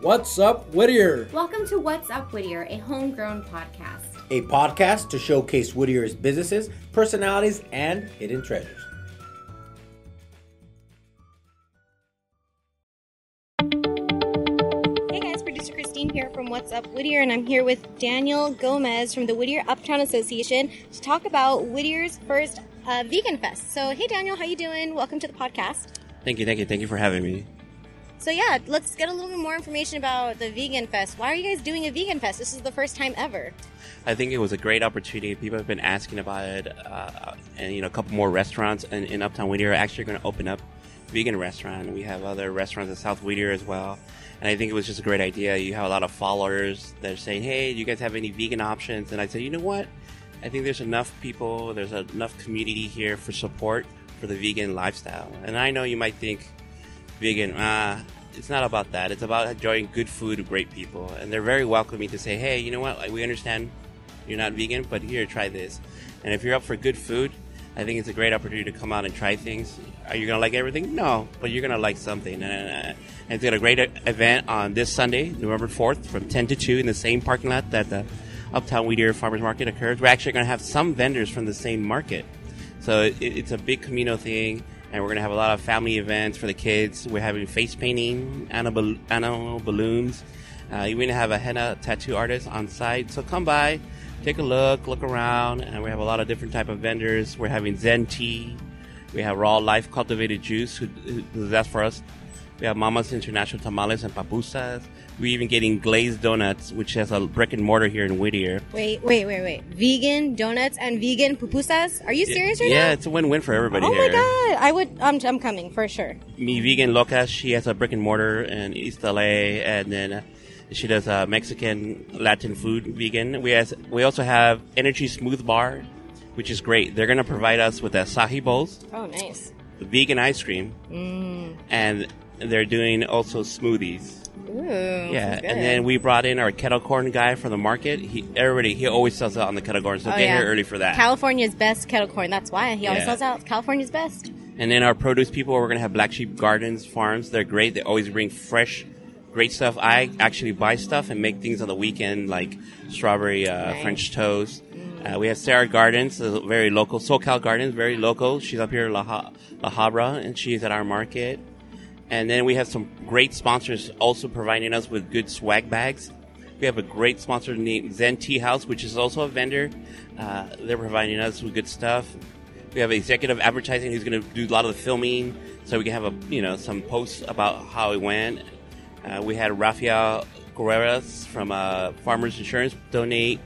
What's up, Whittier? Welcome to What's Up Whittier, a homegrown podcast. A podcast to showcase Whittier's businesses, personalities, and hidden treasures. Hey guys, producer Christine here from What's Up Whittier, and I'm here with Daniel Gomez from the Whittier Uptown Association to talk about Whittier's first uh, Vegan Fest. So, hey Daniel, how you doing? Welcome to the podcast. Thank you, thank you, thank you for having me. So yeah, let's get a little bit more information about the Vegan Fest. Why are you guys doing a Vegan Fest? This is the first time ever. I think it was a great opportunity. People have been asking about it, uh, and you know, a couple more restaurants in, in Uptown Whittier are actually going to open up vegan restaurant. We have other restaurants in South Whittier as well, and I think it was just a great idea. You have a lot of followers that are saying, "Hey, do you guys have any vegan options?" And I said, "You know what? I think there's enough people, there's enough community here for support for the vegan lifestyle." And I know you might think vegan, ah, it's not about that. It's about enjoying good food great people. And they're very welcoming to say, hey, you know what? We understand you're not vegan, but here, try this. And if you're up for good food, I think it's a great opportunity to come out and try things. Are you to like everything? No, but you're to like something. And, uh, it's got a great event on this Sunday, November 4th, from 10 to 2 in the same parking lot that the Uptown Whittier Farmers Market occurs. We're actually to have some vendors from the same market. So it, it's a big communal thing and we're gonna have a lot of family events for the kids. We're having face painting, animal, animal balloons. Uh, you even have a henna tattoo artist on site. So come by, take a look, look around, and we have a lot of different type of vendors. We're having Zen tea. We have raw life cultivated juice. Who, who that's for us. We have Mama's International Tamales and Papusas. We're even getting glazed donuts, which has a brick and mortar here in Whittier. Wait, wait, wait, wait. Vegan donuts and vegan pupusas? Are you serious right yeah, now? Yeah, it's a win-win for everybody here. oh here. my god, I would. I'm, I'm coming for sure. Me vegan Loca, she has a brick and mortar in East LA, and then she does uh, Mexican Latin food vegan. We has we also have Energy Smooth Bar, which is great. They're gonna provide us with acai bowls. Oh, nice. Vegan ice cream, mm. and they're doing also smoothies. Ooh, yeah, and then we brought in our kettle corn guy from the market. He everybody he always sells out on the kettle corn, so oh, get yeah. here early for that. California's best kettle corn. That's why he always Yeah. sells out. California's best. And then our produce people, we're gonna have Black Sheep Gardens Farms. They're great. They always bring fresh, great stuff. I actually buy stuff and make things on the weekend, like strawberry uh, Nice. French toast. Uh, we have Sarah Gardens, very local. SoCal Gardens, very local. She's up here in La, ha- La Habra, and she's at our market. And then we have some great sponsors also providing us with good swag bags. We have a great sponsor named Zen Tea House, which is also a vendor. Uh, they're providing us with good stuff. We have executive advertising who's going to do a lot of the filming, so we can have a you know some posts about how it went. Uh, we had Rafael Guerreras from uh, Farmers Insurance donate.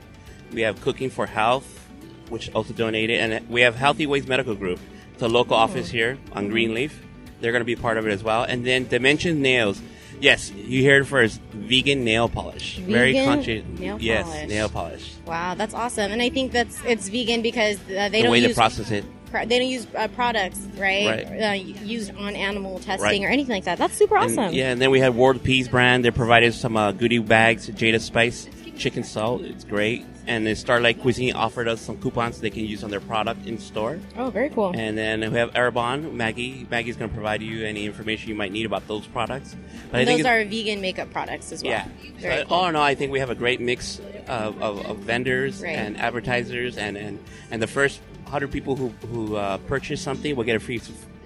We have Cooking for Health, which also donated, and we have Healthy Ways Medical Group. It's a local office here on Greenleaf. They're going to be part of it as well. And then Dimension Nails. Yes, you heard it first. Vegan nail polish. Very Vegan conscious. nail yes, polish. nail polish. Wow, that's awesome. And I think that's it's vegan because uh, they the don't way use they process it. pro- they don't use uh, products right, Right. Uh, used on animal testing Right. or anything like that. That's super And- awesome. yeah, and then we had World Peas brand. They provided some uh, goodie bags, Jada Spice chicken salt. It's great. And then Starlight Cuisine offered us some coupons they can use on their product in store. Oh, very cool. And then we have Arbonne, Maggie. Maggie's going to provide you any information you might need about those products. But And I think those are vegan makeup products as well. yeah. Very So, cool. all in all, I think we have a great mix of, of, of vendors Right. and advertisers, and, and, and the first hundred people who who uh, purchase something will get a free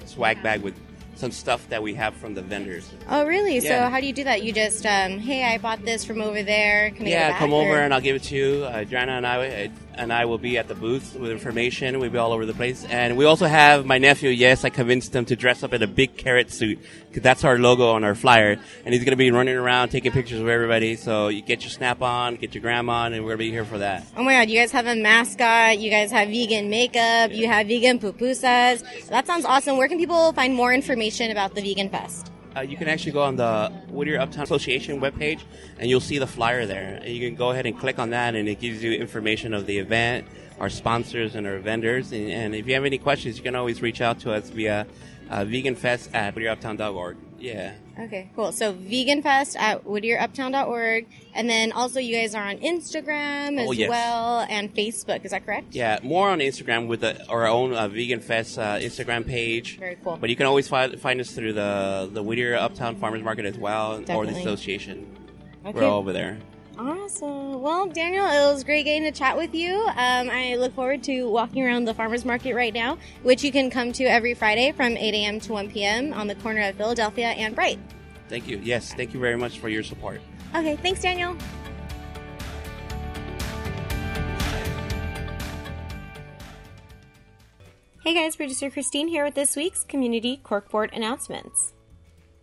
swag bag with some stuff that we have from the vendors. Oh, really? So how do you do that? You just, um, hey, I bought this from over there. Can I yeah, come over or- and I'll give it to you. Uh, Joanna and I and I will be at the booth with information. We'll be all over the place, and we also have my nephew. Yes, I convinced him to dress up in a big carrot suit because that's our logo on our flyer, and he's going to be running around taking pictures of everybody. So you get your snap on, get your grandma on, and we're going to be here for that. Oh my god, you guys have a mascot, you guys have vegan makeup, you have vegan pupusas. That sounds awesome. Where can people find more information about the Vegan Fest? Uh, you can actually go on the Whittier Uptown Association webpage and you'll see the flyer there. And you can go ahead and click on that and it gives you information of the event, our sponsors, and our vendors. And, and if you have any questions, you can always reach out to us via uh, veganfest at whittieruptown.org. Yeah. Okay, cool. So Vegan Fest at WhittierUptown.org, and then also you guys are on Instagram as Oh, yes. well and Facebook. Is that correct? Yeah, more on Instagram with the, our own uh, Vegan Fest uh, Instagram page. Very cool. But you can always find, find us through the the Whittier Uptown Farmers Market as well, or the association. Okay. We're all over there. Awesome. Well, Daniel, it was great getting to chat with you. Um, I look forward to walking around the farmers market right now, which you can come to every Friday from 8 a.m. to 1 p.m. on the corner of Philadelphia and Bright. Thank you. Yes, thank you very much for your support. Okay, thanks, Daniel. Hey guys, producer Christine here with this week's Community Corkboard announcements.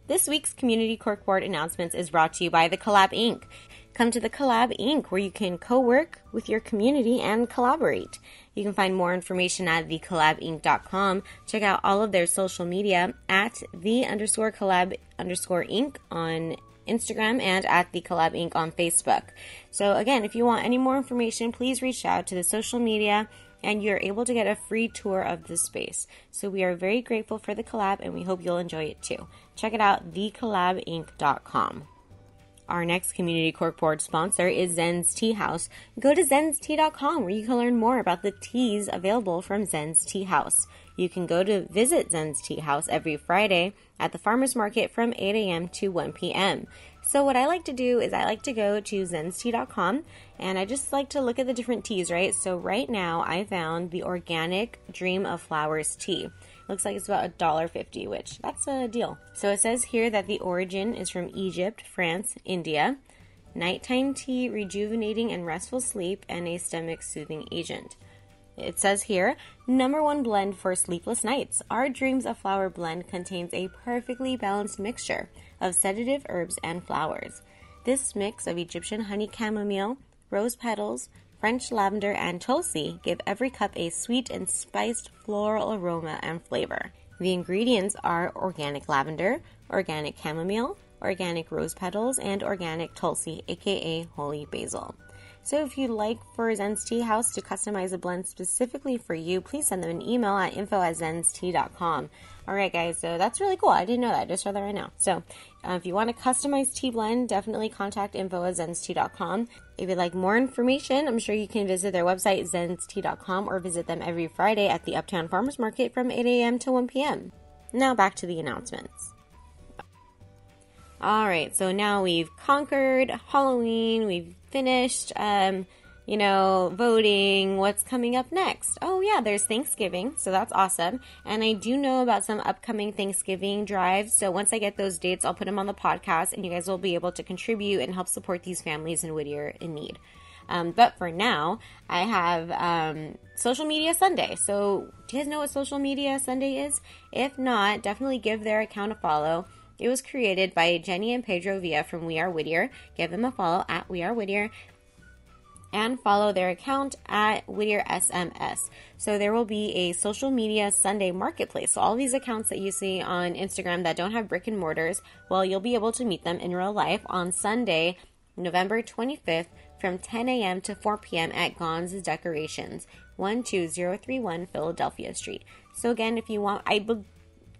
This week's Community Corkboard announcements is brought to you by the Collab Inc. Come to the Collab Inc. where you can co-work with your community and collaborate. You can find more information at thecollabinc.com. Check out all of their social media at the underscore collab underscore inc on Instagram and at the Collab Inc. on Facebook. So again, if you want any more information, please reach out to the social media and you're able to get a free tour of the space. So we are very grateful for the collab and we hope you'll enjoy it too. Check it out, thecollabinc.com. Our next community corkboard sponsor is Zen's Tea House. Go to zenstea.com where you can learn more about the teas available from Zen's Tea House. You can go to visit Zen's Tea House every Friday at the farmers market from 8 a.m. to 1 p.m. So what I like to do is I like to go to zenstea.com and I just like to look at the different teas, right? So right now I found the organic Dream of Flowers tea. Looks like it's about $1.50, which that's a deal. So it says here that the origin is from Egypt, France, India. Nighttime tea, rejuvenating and restful sleep, and a stomach soothing agent. It says here, number one blend for sleepless nights. Our Dreams of Flower blend contains a perfectly balanced mixture of sedative herbs and flowers. This mix of Egyptian honey chamomile, rose petals, French lavender, and tulsi give every cup a sweet and spiced floral aroma and flavor. The ingredients are organic lavender, organic chamomile, organic rose petals, and organic tulsi, aka holy basil. So if you'd like for Zen's Tea House to customize a blend specifically for you, please send them an email at info at zenstea.com. All right, guys, so that's really cool. I didn't know that. I just read that right now. So uh, if you want a customized tea blend, definitely contact info at zenstea.com. If you'd like more information, I'm sure you can visit their website, zenstea.com, or visit them every Friday at the Uptown Farmers Market from 8 a.m. to 1 p.m. Now back to the announcements. All right, so now we've conquered Halloween, we've finished, um, you know, voting. What's coming up next? Oh, yeah, there's Thanksgiving, so that's awesome. And I do know about some upcoming Thanksgiving drives, so once I get those dates, I'll put them on the podcast, and you guys will be able to contribute and help support these families in Whittier in need. Um, but for now, I have um, Social Media Sunday. So, do you guys know what Social Media Sunday is? If not, definitely give their account a follow. It was created by Jenny and Pedro Villa from We Are Whittier. Give them a follow at We Are Whittier and follow their account at Whittier SMS. So there will be a social media Sunday marketplace. So all these accounts that you see on Instagram that don't have brick and mortars, well, you'll be able to meet them in real life on Sunday, November 25th from 10 a.m. to 4 p.m. at Gon's Decorations, 12031 Philadelphia Street. So again, if you want, I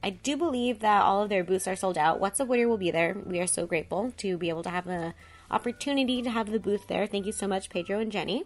I do believe that all of their booths are sold out. What's Up Whittier will be there. We are so grateful to be able to have a opportunity to have the booth there. Thank you so much, Pedro and Jenny.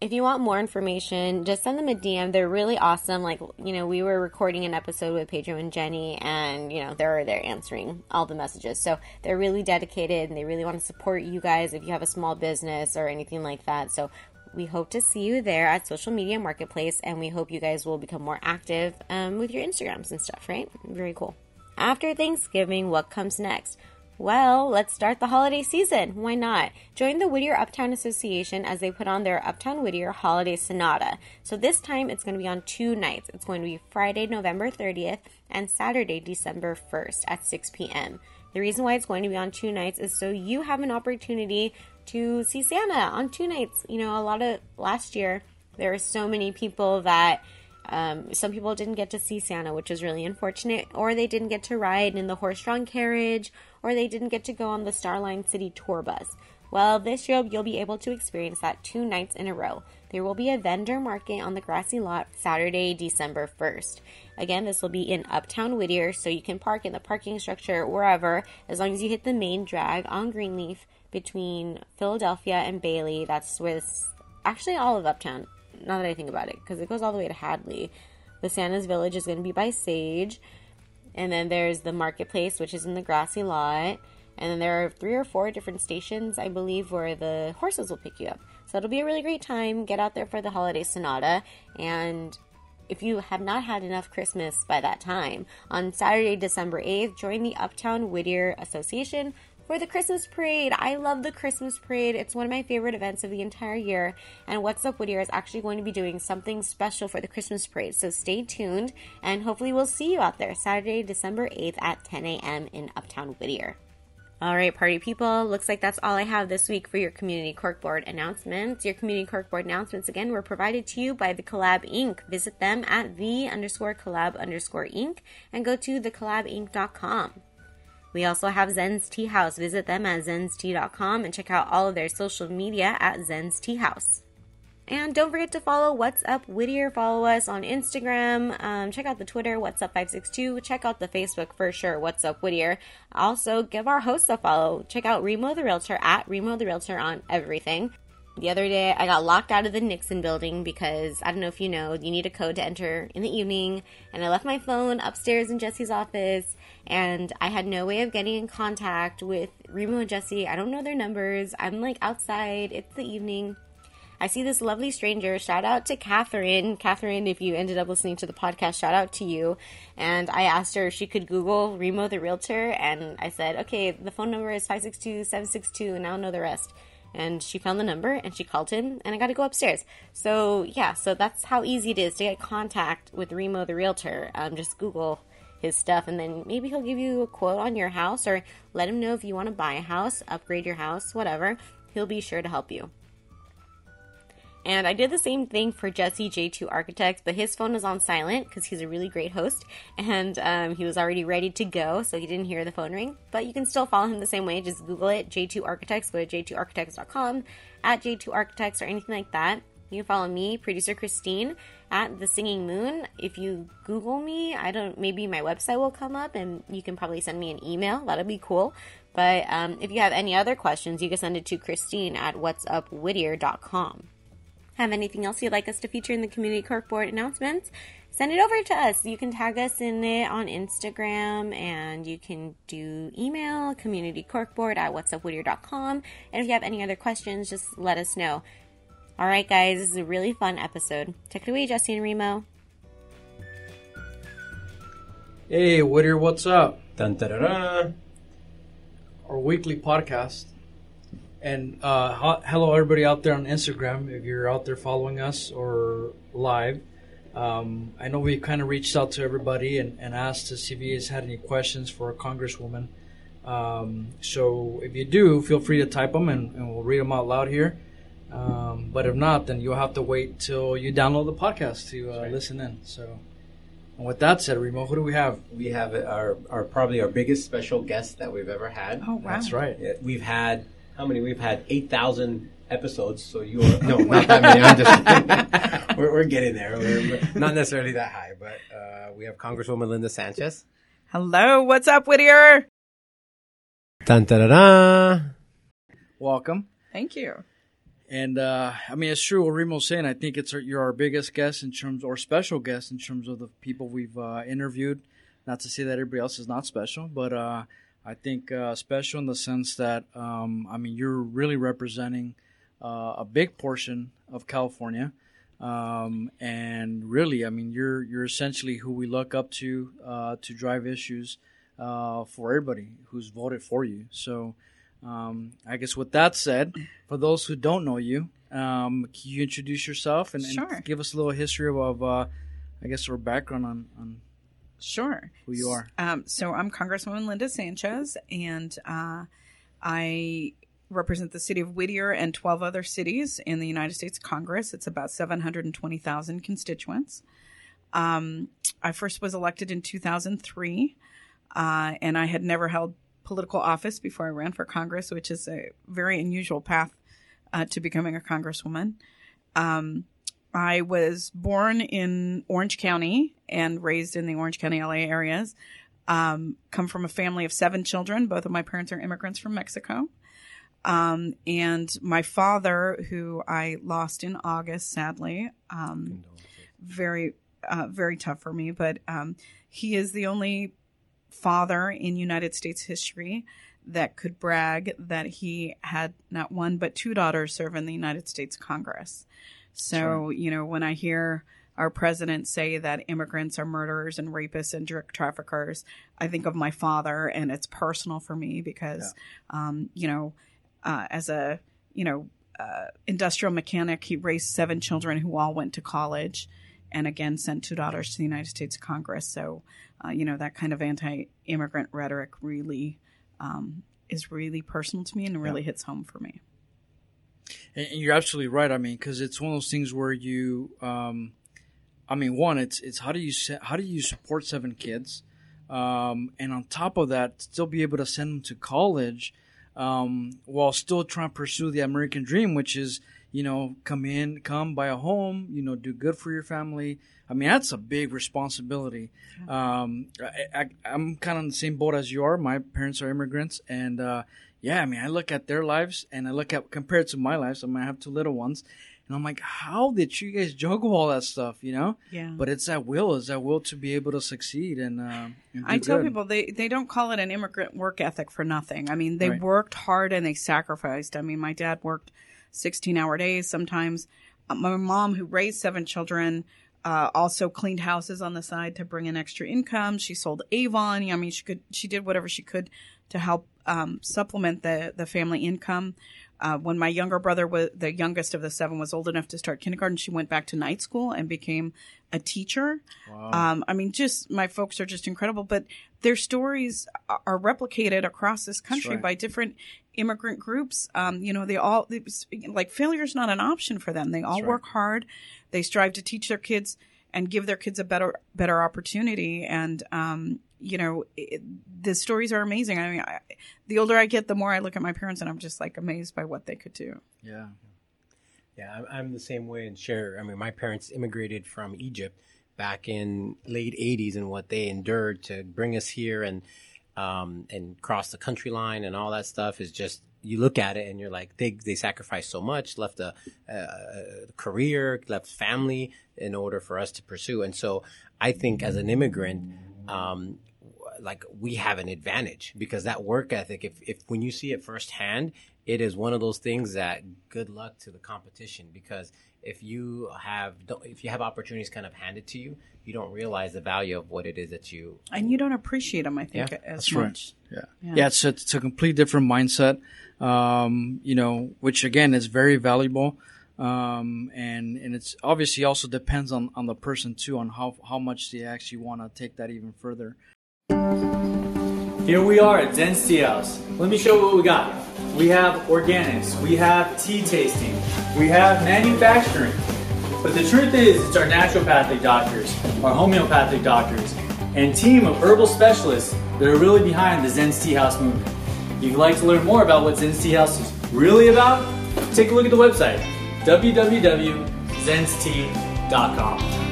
If you want more information, just send them a DM. They're really awesome. Like, you know, we were recording an episode with Pedro and Jenny, and, you know, they're there answering all the messages. So they're really dedicated and they really want to support you guys if you have a small business or anything like that. So we hope to see you there at Social Media Marketplace, and we hope you guys will become more active um, with your Instagrams and stuff, right? Very cool. After Thanksgiving, what comes next? Well, let's start the holiday season. Why not? Join the Whittier Uptown Association as they put on their Uptown Whittier Holiday Sonata. So this time it's going to be on two nights. It's going to be Friday, November 30th and Saturday, December 1st at 6 p.m. The reason why it's going to be on two nights is so you have an opportunity to see Santa on two nights. You know, a lot of last year there were so many people that um, some people didn't get to see Santa, which was really unfortunate, or they didn't get to ride in the horse-drawn carriage, or they didn't get to go on the Starline City tour bus. Well, this year you'll be able to experience that two nights in a row. There will be a vendor market on the grassy lot Saturday, December 1st. Again, this will be in Uptown Whittier, so you can park in the parking structure wherever as long as you hit the main drag on Greenleaf between Philadelphia and Bailey. That's this, actually all of Uptown, now that I think about it, because it goes all the way to Hadley. The Santa's Village is going to be by Sage. And then there's the marketplace, which is in the grassy lot. And then there are three or four different stations, I believe, where the horses will pick you up. So it'll be a really great time. Get out there for the holiday sonata. And if you have not had enough Christmas by that time, on Saturday, December 8th, join the Uptown Whittier Association for the Christmas parade. I love the Christmas parade. It's one of my favorite events of the entire year. And What's Up Whittier is actually going to be doing something special for the Christmas parade. So stay tuned and hopefully we'll see you out there Saturday, December 8th at 10 a.m. in Uptown Whittier. All right, party people. Looks like that's all I have this week for your community corkboard announcements. Your community corkboard announcements again were provided to you by the Collab Inc. Visit them at the underscore collab underscore inc and go to thecollabinc.com. We also have Zen's Tea House. Visit them at zenstea.com and check out all of their social media at Zen's Tea House. And don't forget to follow What's Up Whittier. Follow us on Instagram. Um, check out the Twitter, What's Up 562. Check out the Facebook for sure, What's Up Whittier. Also, give our hosts a follow. Check out Remo the Realtor at Remo the Realtor on everything. The other day, I got locked out of the Nixon building because I don't know if you know, you need a code to enter in the evening. And I left my phone upstairs in Jesse's office, and I had no way of getting in contact with Remo and Jesse. I don't know their numbers. I'm like outside, it's the evening. I see this lovely stranger. Shout out to Catherine. Catherine, if you ended up listening to the podcast, shout out to you. And I asked her if she could Google Remo the Realtor. And I said, okay, the phone number is 562 762, and I'll know the rest. And she found the number and she called him, and I got to go upstairs. So, yeah, so that's how easy it is to get contact with Remo the Realtor. Um, just Google his stuff and then maybe he'll give you a quote on your house or let him know if you want to buy a house, upgrade your house, whatever. He'll be sure to help you. And I did the same thing for Jesse J2 Architects, but his phone was on silent because he's a really great host and um, he was already ready to go, so he didn't hear the phone ring. But you can still follow him the same way. Just Google it, J2 Architects, go to j2architects.com, at J2 Architects, or anything like that. You can follow me, producer Christine, at The Singing Moon. If you Google me, I don't, maybe my website will come up and you can probably send me an email. That'll be cool. But um, if you have any other questions, you can send it to Christine at whatsupwhittier.com have anything else you'd like us to feature in the community corkboard announcements, send it over to us. You can tag us in it on Instagram and you can do email communitycorkboard at whatsupwhittier.com. And if you have any other questions, just let us know. All right, guys, this is a really fun episode. Take it away, Jesse and Remo. Hey, Whittier, what's up? Dun, da, da, da. Our weekly podcast. And uh, ho- hello, everybody out there on Instagram. If you're out there following us or live, um, I know we kind of reached out to everybody and, and asked to see if you guys had any questions for a congresswoman. Um, so if you do, feel free to type them and, and we'll read them out loud here. Um, but if not, then you'll have to wait till you download the podcast to uh, listen in. So, and with that said, Remo, who do we have? We have our, our probably our biggest special guest that we've ever had. Oh, wow. That's right. We've had how many? We've had eight thousand episodes. So you are no, not that many. I'm just we're, we're getting there. We're, we're not necessarily that high, but uh, we have Congresswoman Linda Sanchez. Hello, what's up, Whittier? Dun, da, da, da. Welcome. Thank you. And uh, I mean, it's true what Remo's saying. I think it's our, you're our biggest guest in terms, or special guest in terms of the people we've uh, interviewed. Not to say that everybody else is not special, but uh, I think uh, special in the sense that um, I mean you're really representing uh, a big portion of California, um, and really, I mean you're you're essentially who we look up to uh, to drive issues uh, for everybody who's voted for you. So. Um, I guess with that said, for those who don't know you, um, can you introduce yourself and, and give us a little history of, of uh, I guess, our background on, on Sure. who you are? Um, so I'm Congresswoman Linda Sanchez, and uh, I represent the city of Whittier and 12 other cities in the United States Congress. It's about 720,000 constituents. Um, I first was elected in 2003, uh, and I had never held political office before I ran for Congress, which is a very unusual path uh, to becoming a congresswoman. Um, I was born in Orange County and raised in the Orange County, LA areas. Um, come from a family of seven children. Both of my parents are immigrants from Mexico. Um, and my father, who I lost in August, sadly, um, very, uh, very tough for me, but um, he is the only father in United States history that could brag that he had not one but two daughters serve in the United States Congress. So, sure. you know, when I hear our president say that immigrants are murderers and rapists and drug traffickers, I think of my father and it's personal for me because, yeah. um, you know, uh, as a, you know, uh, industrial mechanic, he raised seven children who all went to college and again sent two daughters to the United States Congress. So, uh, you know, that kind of anti immigrant rhetoric really um, is really personal to me and really yeah. hits home for me. And you're absolutely right. I mean, because it's one of those things where you, um, I mean, one, it's it's how do you how do you support seven kids, um, and on top of that, still be able to send them to college, um, while still trying to pursue the American dream, which is you know come in, come buy a home, you know, do good for your family. I mean, that's a big responsibility. Um, I, am kind of in the same boat as you are. My parents are immigrants, and uh, yeah, I mean, I look at their lives and I look at compared to my lives. So I mean, I have two little ones, and I'm like, how did you guys juggle all that stuff? You know? Yeah. But it's that will, is that will to be able to succeed and. Uh, and I tell good. people they they don't call it an immigrant work ethic for nothing. I mean, they right. worked hard and they sacrificed. I mean, my dad worked 16 hour days sometimes. Uh, my mom, who raised seven children. Uh, also cleaned houses on the side to bring in extra income. She sold Avon. I mean, she could, she did whatever she could to help um, supplement the the family income. Uh, when my younger brother was the youngest of the seven was old enough to start kindergarten, she went back to night school and became a teacher. Wow. Um, I mean, just my folks are just incredible, but their stories are replicated across this country right. by different immigrant groups. Um, you know, they all like failure is not an option for them. They all right. work hard. They strive to teach their kids and give their kids a better better opportunity. And um, you know, it, the stories are amazing. I mean, I, the older I get, the more I look at my parents, and I'm just like amazed by what they could do. Yeah, yeah, I'm the same way. And share. I mean, my parents immigrated from Egypt back in late '80s, and what they endured to bring us here and um, and cross the country line and all that stuff is just you look at it and you're like they they sacrificed so much, left a, a, career, left family in order for us to pursue. And so I think as an immigrant, um, like we have an advantage because that work ethic, if, if when you see it firsthand, it is one of those things that good luck to the competition because if you have if you have opportunities kind of handed to you, you don't realize the value of what it is that you and you don't appreciate them. I think yeah, as much. Right. Yeah. yeah, yeah. It's a, it's a complete different mindset. Um, you know, which again is very valuable. Um, and and it's obviously also depends on on the person too on how how much they actually want to take that even further. Here we are at Zen's Tea House. Let me show you what we got. We have organics, we have tea tasting, we have manufacturing. But the truth is, it's our naturopathic doctors, our homeopathic doctors, and team of herbal specialists that are really behind the Zen's Tea House movement. If you'd like to learn more about what Zen's Tea House is really about, take a look at the website, www.zenstea.com.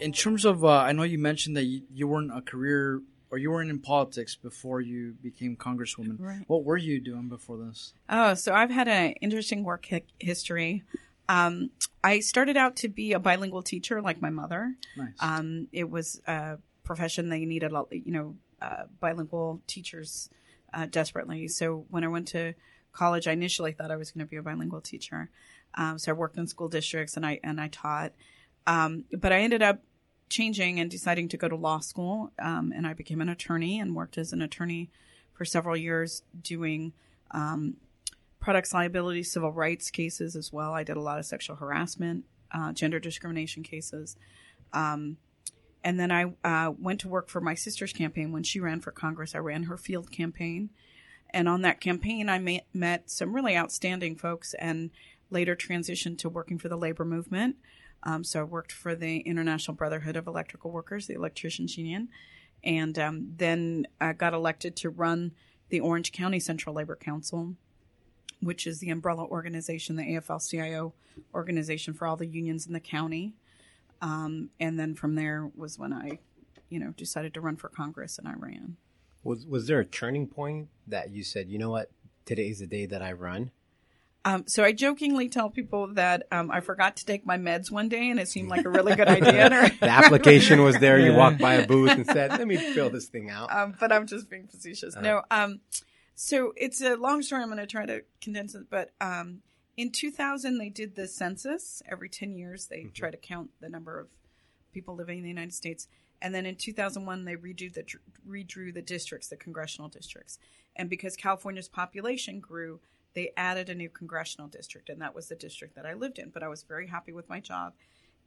in terms of, uh, I know you mentioned that you, you, weren't a career or you weren't in politics before you became congresswoman. Right. What were you doing before this? Oh, so I've had an interesting work hi- history. Um, I started out to be a bilingual teacher, like my mother. Nice. Um, it was a profession they needed, you know, uh, bilingual teachers uh, desperately. So when I went to college, I initially thought I was going to be a bilingual teacher. Um, so I worked in school districts and I and I taught. Um, but I ended up changing and deciding to go to law school. Um, and I became an attorney and worked as an attorney for several years doing um, products liability, civil rights cases as well. I did a lot of sexual harassment, uh, gender discrimination cases. Um, and then I uh, went to work for my sister's campaign when she ran for Congress. I ran her field campaign. And on that campaign, I met, met some really outstanding folks and later transitioned to working for the labor movement Um, so I worked for the International Brotherhood of Electrical Workers, the Electricians Union, and um, then I got elected to run the Orange County Central Labor Council, which is the umbrella organization, the AFL-CIO organization for all the unions in the county. Um, and then from there was when I, you know, decided to run for Congress, and I ran. Was was there a turning point that you said, you know what, today's the day that I run? Um, so I jokingly tell people that um, I forgot to take my meds one day, and it seemed like a really good idea. the application was there. You walked by a booth and said, "Let me fill this thing out." um, but I'm just being facetious. Uh-huh. No, um, so it's a long story. I'm going to try to condense it. But um, in 2000, they did the census. Every 10 years, they try to count the number of people living in the United States. And then in 2001, they redrew the redrew the districts, the congressional districts. And because California's population grew, they added a new congressional district, and that was the district that I lived in. But I was very happy with my job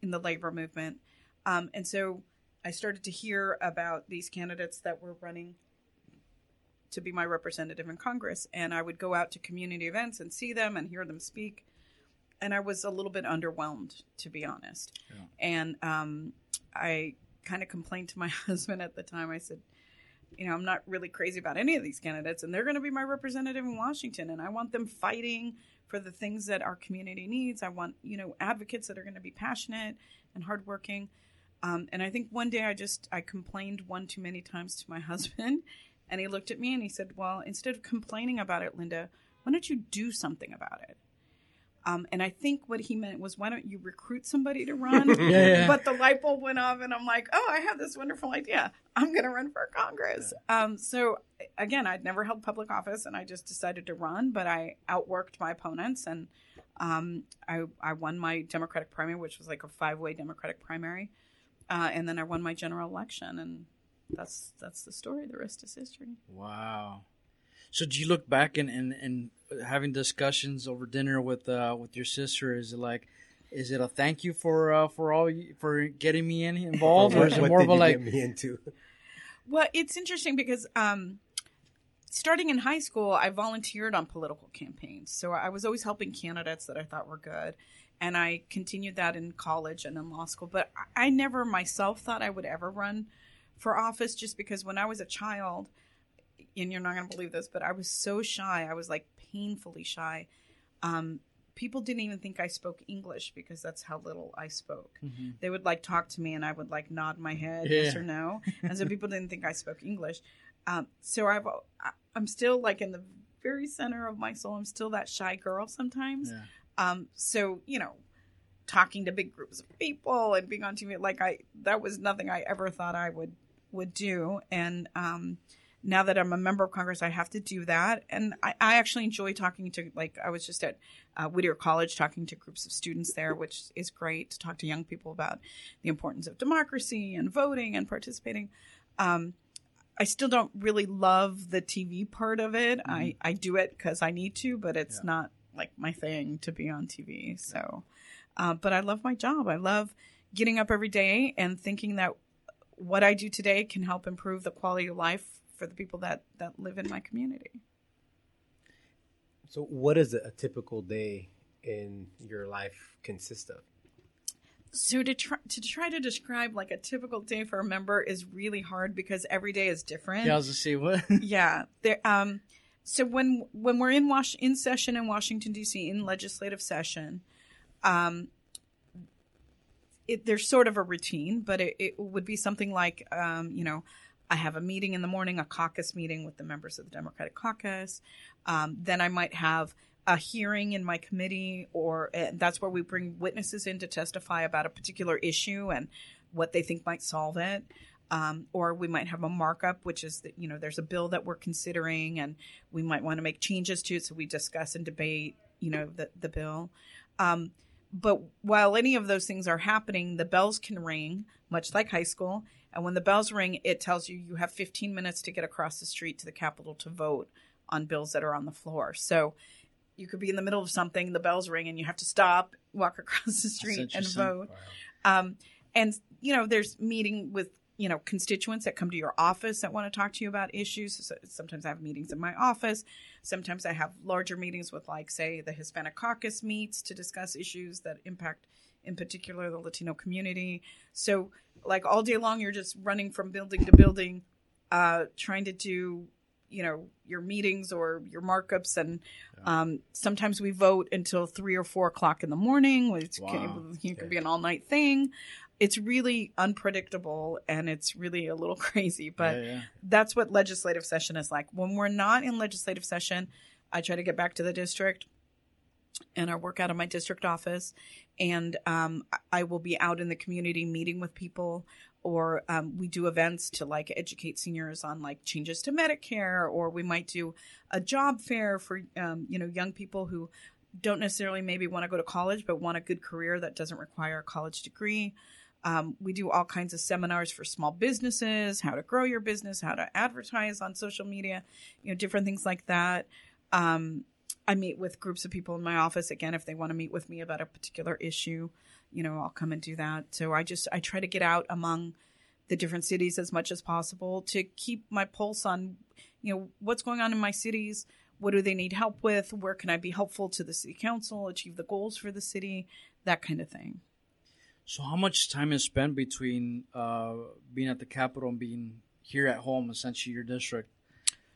in the labor movement, um, and so I started to hear about these candidates that were running to be my representative in Congress, and I would go out to community events and see them and hear them speak. And I was a little bit underwhelmed, to be honest. And um, I kind of complained to my husband at the time. I said, you know, I'm not really crazy about any of these candidates, and they're going to be my representative in Washington, and I want them fighting for the things that our community needs. I want, you know, advocates that are going to be passionate and hardworking. Um, and I think one day I just I complained one too many times to my husband, and he looked at me and he said, "Well, instead of complaining about it, Linda, why don't you do something about it?" Um, and I think what he meant was, why don't you recruit somebody to run? Yeah, yeah. But the light bulb went off, and I'm like, oh, I have this wonderful idea. I'm going to run for Congress. Um, so again, I'd never held public office, and I just decided to run. But I outworked my opponents, and um, I, I won my Democratic primary, which was like a five way Democratic primary, uh, and then I won my general election, and that's that's the story. The rest is history. Wow. So do you look back and, and, and having discussions over dinner with uh, with your sister? Is it like, is it a thank you for uh, for all you, for getting me in involved, or is it What more of a you like? get me into? Well, it's interesting because um, starting in high school, I volunteered on political campaigns. So I was always helping candidates that I thought were good. And I continued that in college and in law school. But I I never myself thought I would ever run for office just because when I was a child, and you're not going to believe this, but I was so shy. I was like painfully shy. Um, people didn't even think I spoke English because that's how little I spoke. They would like talk to me and I would like nod my head yes or no. And so people didn't think I spoke English. Um, so I've, I'm still like in the very center of my soul. I'm still that shy girl sometimes. Yeah. Um, so, you know, talking to big groups of people and being on TV, like I, that was nothing I ever thought I would, would do. And, um, now that I'm a member of Congress, I have to do that. And I, I actually enjoy talking to, like, I was just at uh, Whittier College talking to groups of students there, which is great to talk to young people about the importance of democracy and voting and participating. Um, I still don't really love the TV part of it. I, I do it because I need to, but it's not like my thing to be on TV. So, uh, but I love my job. I love getting up every day and thinking that what I do today can help improve the quality of life for the people that, that live in my community. So, what does a, a typical day in your life consist of? So to try to try to describe like a typical day for a member is really hard because every day is different. Yeah, I was to see what. yeah there um so when when we're in wash in session in washington d.c in legislative session um it, there's sort of a routine but it, it would be something like um you know i have a meeting in the morning a caucus meeting with the members of the democratic caucus um, then i might have a hearing in my committee or that's where we bring witnesses in to testify about a particular issue and what they think might solve it um, or we might have a markup, which is that you know there's a bill that we're considering, and we might want to make changes to it, so we discuss and debate, you know, the the bill. Um, but while any of those things are happening, the bells can ring, much like high school. And when the bells ring, it tells you you have 15 minutes to get across the street to the Capitol to vote on bills that are on the floor. So you could be in the middle of something, the bells ring, and you have to stop, walk across the street, and vote. Um, and you know, there's meeting with you know constituents that come to your office that want to talk to you about issues. So sometimes I have meetings in my office. Sometimes I have larger meetings with, like, say, the Hispanic Caucus meets to discuss issues that impact in particular the Latino community. So, like all day long, you're just running from building to building, uh, trying to do, you know, your meetings or your markups. And um, sometimes we vote until three or four o'clock in the morning, which Wow. can, it can be an all night thing. It's really unpredictable and it's really a little crazy, but yeah, yeah. that's what legislative session is like. When we're not in legislative session, I try to get back to the district and I work out of my district office. And um, I- will be out in the community meeting with people, or um, we do events to like educate seniors on like changes to Medicare, or we might do a job fair for um, you know young people who don't necessarily maybe want to go to college but want a good career that doesn't require a college degree. Um, we do all kinds of seminars for small businesses, how to grow your business, how to advertise on social media, you know, different things like that. Um, I meet with groups of people in my office again if they want to meet with me about a particular issue. You know, I'll come and do that. So I just I try to get out among the different cities as much as possible to keep my pulse on, you know, what's going on in my cities. What do they need help with? Where can I be helpful to the city council, achieve the goals for the city, that kind of thing. So, how much time is spent between uh, being at the Capitol and being here at home, essentially your district?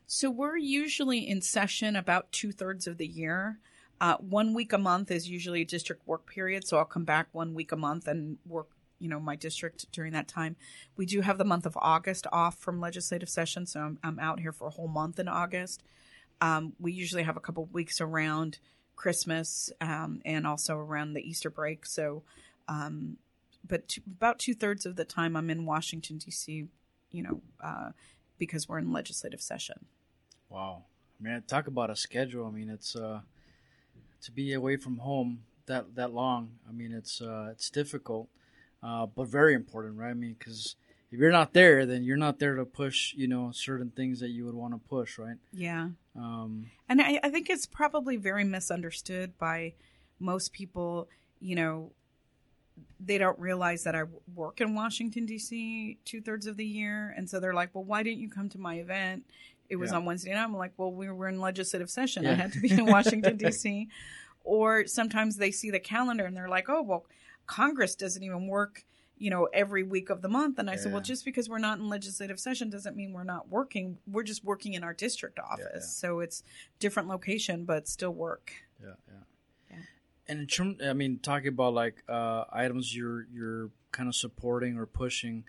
So we're usually in session about two thirds of the year. Uh, one week a month is usually a district work period, so I'll come back one week a month and work, you know, my district during that time. We do have the month of August off from legislative session, so I'm, I'm out here for a whole month in August. Um, we usually have a couple weeks around Christmas um, and also around the Easter break. So, um, but about two thirds of the time I'm in Washington D.C. You know, uh, because we're in legislative session. Wow. I mean, talk about a schedule. I mean, it's uh, to be away from home that that long. I mean, it's uh, it's difficult, uh, but very important, right? I mean, because if you're not there, then you're not there to push, you know, certain things that you would want to push, right? Yeah. Um, And I, I think it's probably very misunderstood by most people. You know, they don't realize that I work in Washington, D.C. two thirds of the year. And so they're like, well, why didn't you come to my event? It was Yeah. on Wednesday night. I'm like, well, we were in legislative session. I had to be in Washington, D.C. Or sometimes they see the calendar and they're like, oh, well, Congress doesn't even work, you know, every week of the month. And I said, well, just because we're not in legislative session doesn't mean we're not working. We're just working in our district office. yeah. So it's different location, but still work. yeah, yeah. Yeah. And in terms, I mean, talking about like uh, items you're you're kind of supporting or pushing.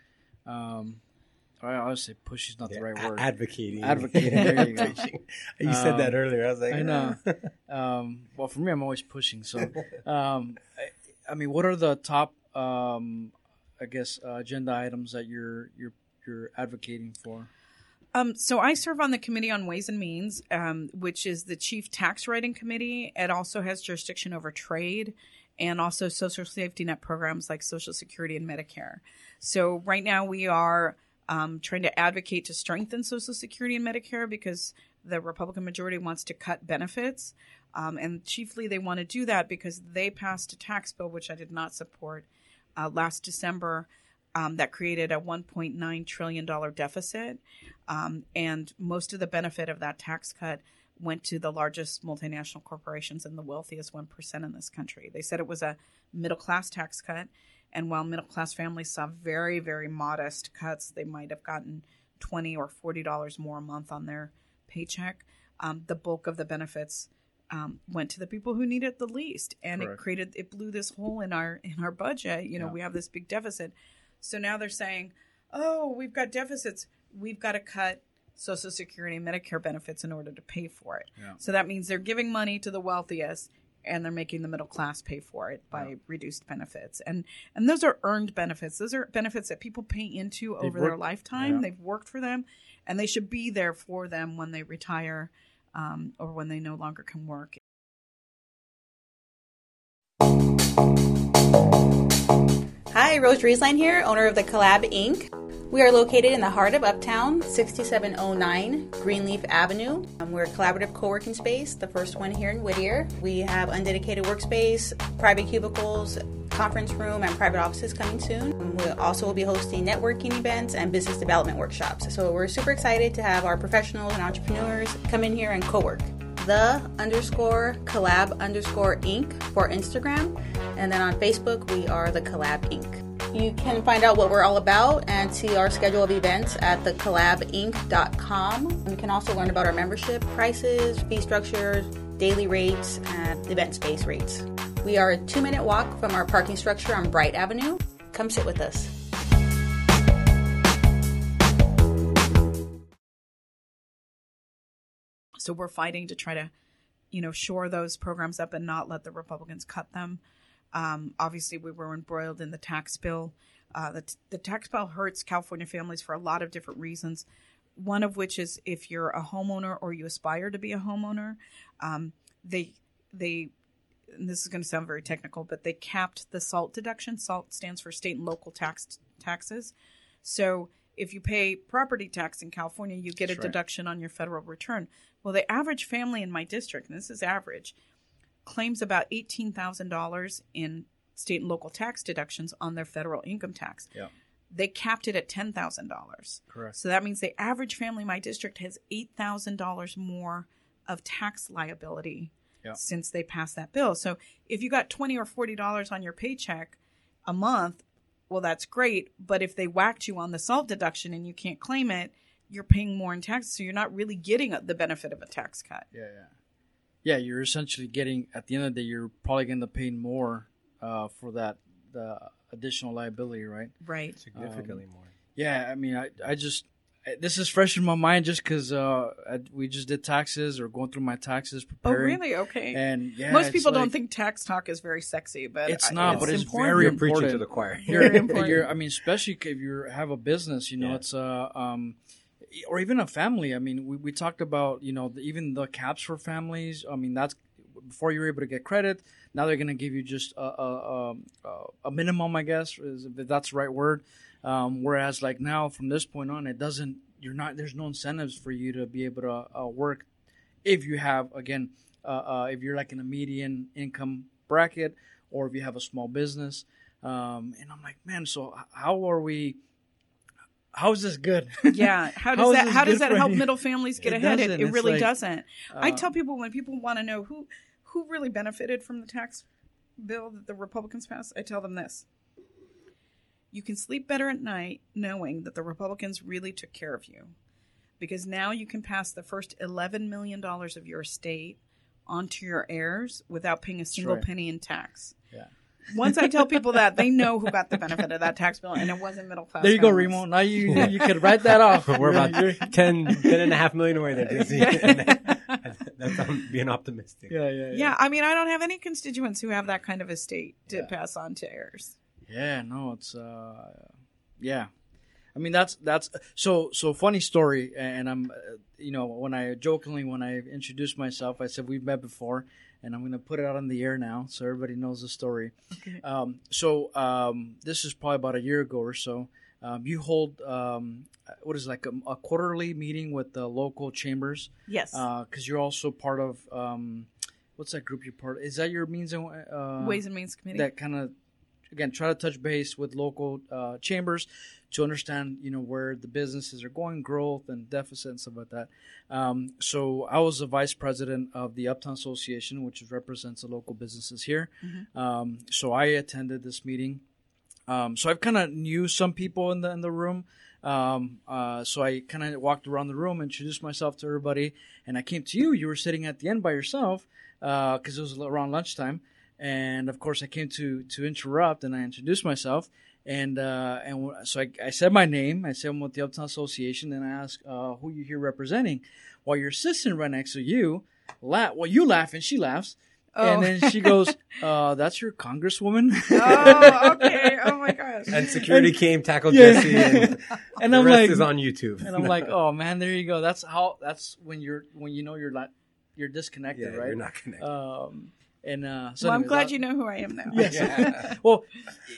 Um, I always say push is not the right word. Advocating. Advocating, there you go. you said that Um, earlier. I was like, I know. "Ah." um, well, for me, I'm always pushing. So, um, I, I mean, what are the top, um, I guess, uh, agenda items that you're you're you're advocating for? Um, so I serve on the Committee on Ways and Means, um, which is the chief tax writing committee. It also has jurisdiction over trade and also social safety net programs like Social Security and Medicare. So right now we are um, trying to advocate to strengthen Social Security and Medicare because the Republican majority wants to cut benefits. Um, and chiefly they want to do that because they passed a tax bill, which I did not support uh, last December, um, that created a $1.9 trillion deficit. Um, and most of the benefit of that tax cut went to the largest multinational corporations and the wealthiest 1% in this country. They said it was a middle class tax cut. And while middle class families saw very, very modest cuts, they might have gotten 20 or $40 more a month on their paycheck. Um, the bulk of the benefits um, went to the people who need it the least, and Correct. it created it blew this hole in our in our budget. You know, Yeah. we have this big deficit. So now they're saying, "Oh, we've got deficits. We've got to cut Social Security and Medicare benefits in order to pay for it." Yeah. So that means they're giving money to the wealthiest, and they're making the middle class pay for it by reduced benefits. And and those are earned benefits. Those are benefits that people pay into over their lifetime. yeah. They've worked for them, and they should be there for them when they retire um, or when they no longer can work. Hi, Rose Riesline here, owner of the Collab Inc. We are located in the heart of Uptown, 6709 Greenleaf Avenue. Um, we're a collaborative co working space, the first one here in Whittier. We have undedicated workspace, private cubicles, conference room, and private offices coming soon. Um, We also will be hosting networking events and business development workshops. So we're super excited to have our professionals and entrepreneurs come in here and co work. The underscore collab underscore inc for Instagram. And then on Facebook, we are the Collab Inc. You can find out what we're all about and see our schedule of events at thecollabinc.com. You can also learn about our membership prices, fee structures, daily rates, and event space rates. We are a two minute walk from our parking structure on Bright Avenue. Come sit with us. So we're fighting to try to, you know, shore those programs up and not let the Republicans cut them. Um, obviously, we were embroiled in the tax bill. Uh, the, the tax bill hurts California families for a lot of different reasons. One of which is if you're a homeowner or you aspire to be a homeowner, um, they they and this is going to sound very technical, but they capped the SALT deduction. SALT stands for state and local tax taxes. So if you pay property tax in California, you get That's a right. deduction on your federal return. Well, the average family in my district, and this is average, claims about eighteen thousand dollars in state and local tax deductions on their federal income tax. Yeah. They capped it at ten thousand dollars. Correct. So that means the average family in my district has eight thousand dollars more of tax liability Yeah. since they passed that bill. So if you got twenty or forty dollars on your paycheck a month, well that's great. But if they whacked you on the salt deduction and you can't claim it, you're paying more in taxes. So you're not really getting the benefit of a tax cut. Yeah, yeah. Yeah, you're essentially getting at the end of the day, you're probably going to pay more uh, for that the additional liability, right? Right. Significantly more. Yeah, I mean, I, I just this is fresh in my mind just because uh, we just did taxes or going through my taxes. Oh, really? Okay. And yeah, Most it's people don't think tax talk is very sexy, but it's I- not, but it's important. very You're preaching important. to the choir. You're, important. you're- I mean, especially if you have a business, you know, Yeah. it's uh, um, or even a family. I mean, we, we talked about you know the, even the caps for families. I mean, that's before you were able to get credit. Now they're going to give you just a, a, a, a minimum, I guess, if that's the right word. Um, whereas, like now, from this point on, it doesn't. You're not. There's no incentives for you to be able to uh, work if you have again, uh, uh, if you're like in a median income bracket, or if you have a small business. Um, and I'm like, man, so how are we? How is this good? Yeah. How How does is that how does that help any- middle families get It ahead? It, it really like, doesn't. I uh, tell people when people want to know who who really benefited from the tax bill that the Republicans passed, I tell them this. You can sleep better at night knowing that the Republicans really took care of you. Because now you can pass the first $11 million of your estate onto your heirs without paying a single right. penny in tax. Yeah. Once I tell people that, they know who got the benefit of that tax bill, and it wasn't middle class. there you go, families. Remo. Now you you could write that off. We're about you're- 10, 10 and a half million away there, Dizzy. That's um, being optimistic. yeah, yeah, yeah. Yeah, I mean, I don't have any constituents who have that kind of estate to Yeah. pass on to heirs. Yeah, no, it's uh, yeah. I mean that's that's so so funny story, and I'm, uh, you know, when I jokingly when I introduced myself, I said we've met before, and I'm gonna put it out on the air now so everybody knows the story. Okay. Um, so um, this is probably about a year ago or so. Um, you hold um, what is it, like a, a quarterly meeting with the local chambers Yes. because you're also part of um, what's that group you're part? Of? Is that your means and uh, Ways and Means Committee. that kind of again try to touch base with local uh, chambers to understand you know where the businesses are going growth and deficit and stuff like that. Um, so i was the vice president of the uptown association which represents the local businesses here. Um, so i attended this meeting. Um, so i've kind of knew some people in the in the room. Um, uh, so I kind of walked around the room, introduced myself to everybody, and I came to you. You were sitting at the end by yourself because it was around lunchtime, and of course I came to to interrupt, and I introduced myself, and uh, and so I, I said my name. I said I'm with the Uptown Association, and I asked uh, who you here representing. While your assistant right next to you, laugh. Well, you laugh, and she laughs. Oh. And then she goes, uh, "That's your congresswoman." oh, okay. Oh my gosh. And security came, tackled Yeah. Jesse, and, and the I'm rest like, is on YouTube. and I'm like, oh man, there you go. That's how. That's when you're when you know you're not you're yeah, disconnected, right? you're not connected. Um, and uh, so well, I'm glad that- you know who I am now. Yes. well,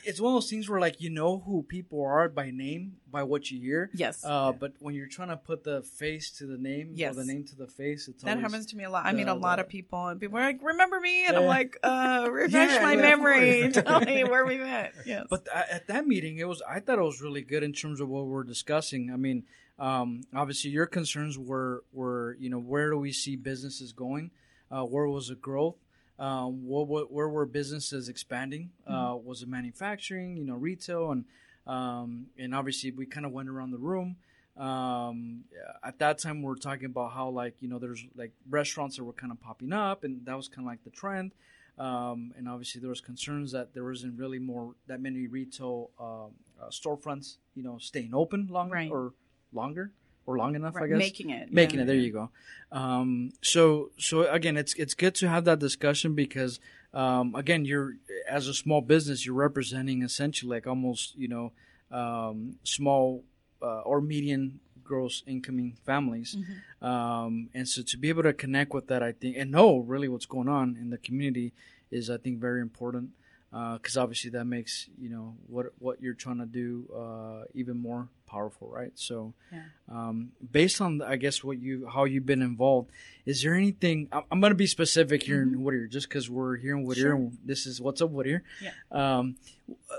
it's one of those things where like you know who people are by name, by what you hear. Yes. Uh, but when you're trying to put the face to the name, Yes. or the name to the face, it's that happens to me a lot. I meet a lot the- of people, and people are like, "Remember me?" And I'm like, uh, "Refresh Yeah, my yeah, memory. course. Tell me where we met." Yes. But th- at that meeting, it was I thought it was really good in terms of what we're discussing. I mean, um, obviously your concerns were were you know where do we see businesses going? Uh, where was the growth? Um, what, what, where were businesses expanding? Uh, was it manufacturing? You know, retail, and um, and obviously we kind of went around the room. Um, at that time, we are talking about how like you know there's like restaurants that were kind of popping up, and that was kind of like the trend. Um, and obviously there was concerns that there wasn't really more that many retail um, uh, storefronts, you know, staying open long Right. or longer or long enough, I guess. making it, making yeah, it. There you go. Um, so so again, it's it's good to have that discussion because um, again, you're as a small business, you're representing essentially like almost you know um, small uh, or median gross incoming families. Mm-hmm. Um, and so to be able to connect with that, I think, and know really what's going on in the community is, I think, very important. Because obviously that makes you know what what you're trying to do uh, even more powerful, right? So, Yeah. um, based on I guess what you how you've been involved, is there anything? I'm, I'm going to be specific here in Whittier, just because we're here in Whittier, Mm-hmm. Sure. and this is what's up Whittier. Yeah. Um,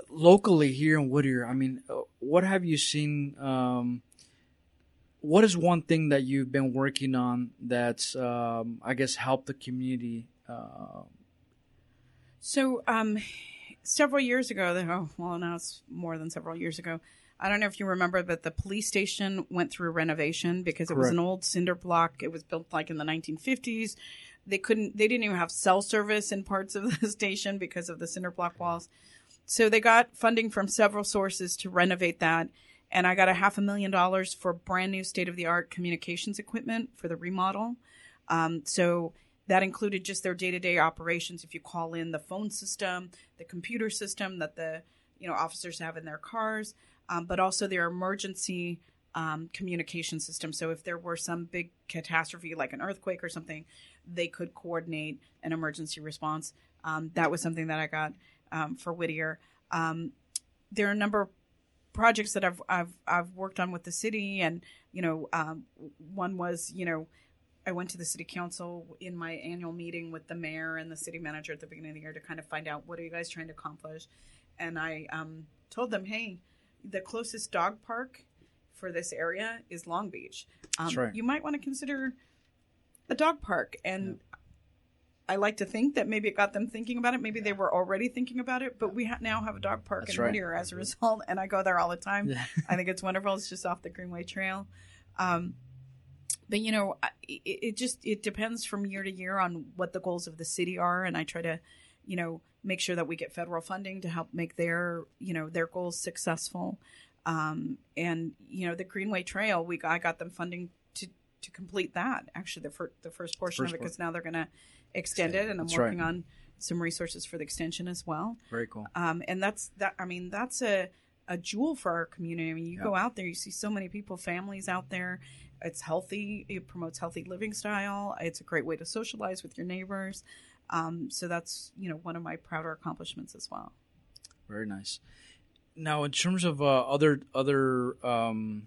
locally here in Whittier, I mean, uh, what have you seen? Um, what is one thing that you've been working on that's um, I guess helped the community? Uh, So, um, several years ago, oh, well, now it's more than several years ago. I don't know if you remember, but the police station went through renovation because it was an old cinder block. It was built like in the 1950s. They couldn't, they didn't even have cell service in parts of the station because of the cinder block walls. So they got funding from several sources to renovate that. And I got a half a million dollars for brand new state of the art communications equipment for the remodel. Um, so that included just their day-to-day operations. If you call in the phone system, the computer system that the you know officers have in their cars, um, but also their emergency um, communication system. So if there were some big catastrophe like an earthquake or something, they could coordinate an emergency response. Um, that was something that I got um, for Whittier. Um, there are a number of projects that I've I've I've worked on with the city, and you know, um, one was you know, I went to the city council in my annual meeting with the mayor and the city manager at the beginning of the year to kind of find out what are you guys trying to accomplish, and I um, told them, hey, the closest dog park for this area is Long Beach. Um, right. You might want to consider a dog park, and I like to think that maybe it got them thinking about it. Maybe they were already thinking about it, but we ha- now have a dog park That's in right. Whittier as a result, and I go there all the time. Yeah. I think it's wonderful. It's just off the Greenway Trail. Um, but you know, it, it just it depends from year to year on what the goals of the city are, and I try to, you know, make sure that we get federal funding to help make their you know their goals successful. Um, and you know, the Greenway Trail, we I got them funding to to complete that. Actually, the fir- the first portion First of it because now they're going to extend it, and I'm That's right. working on some resources for the extension as well. very cool. Um, and that's that. I mean, that's a a jewel for our community. I mean, you Yeah. go out there, you see so many people, families out there. It's healthy. It promotes healthy living style. It's a great way to socialize with your neighbors. Um, so that's you know one of my prouder accomplishments as well. Very nice. Now, in terms of uh, other other, um,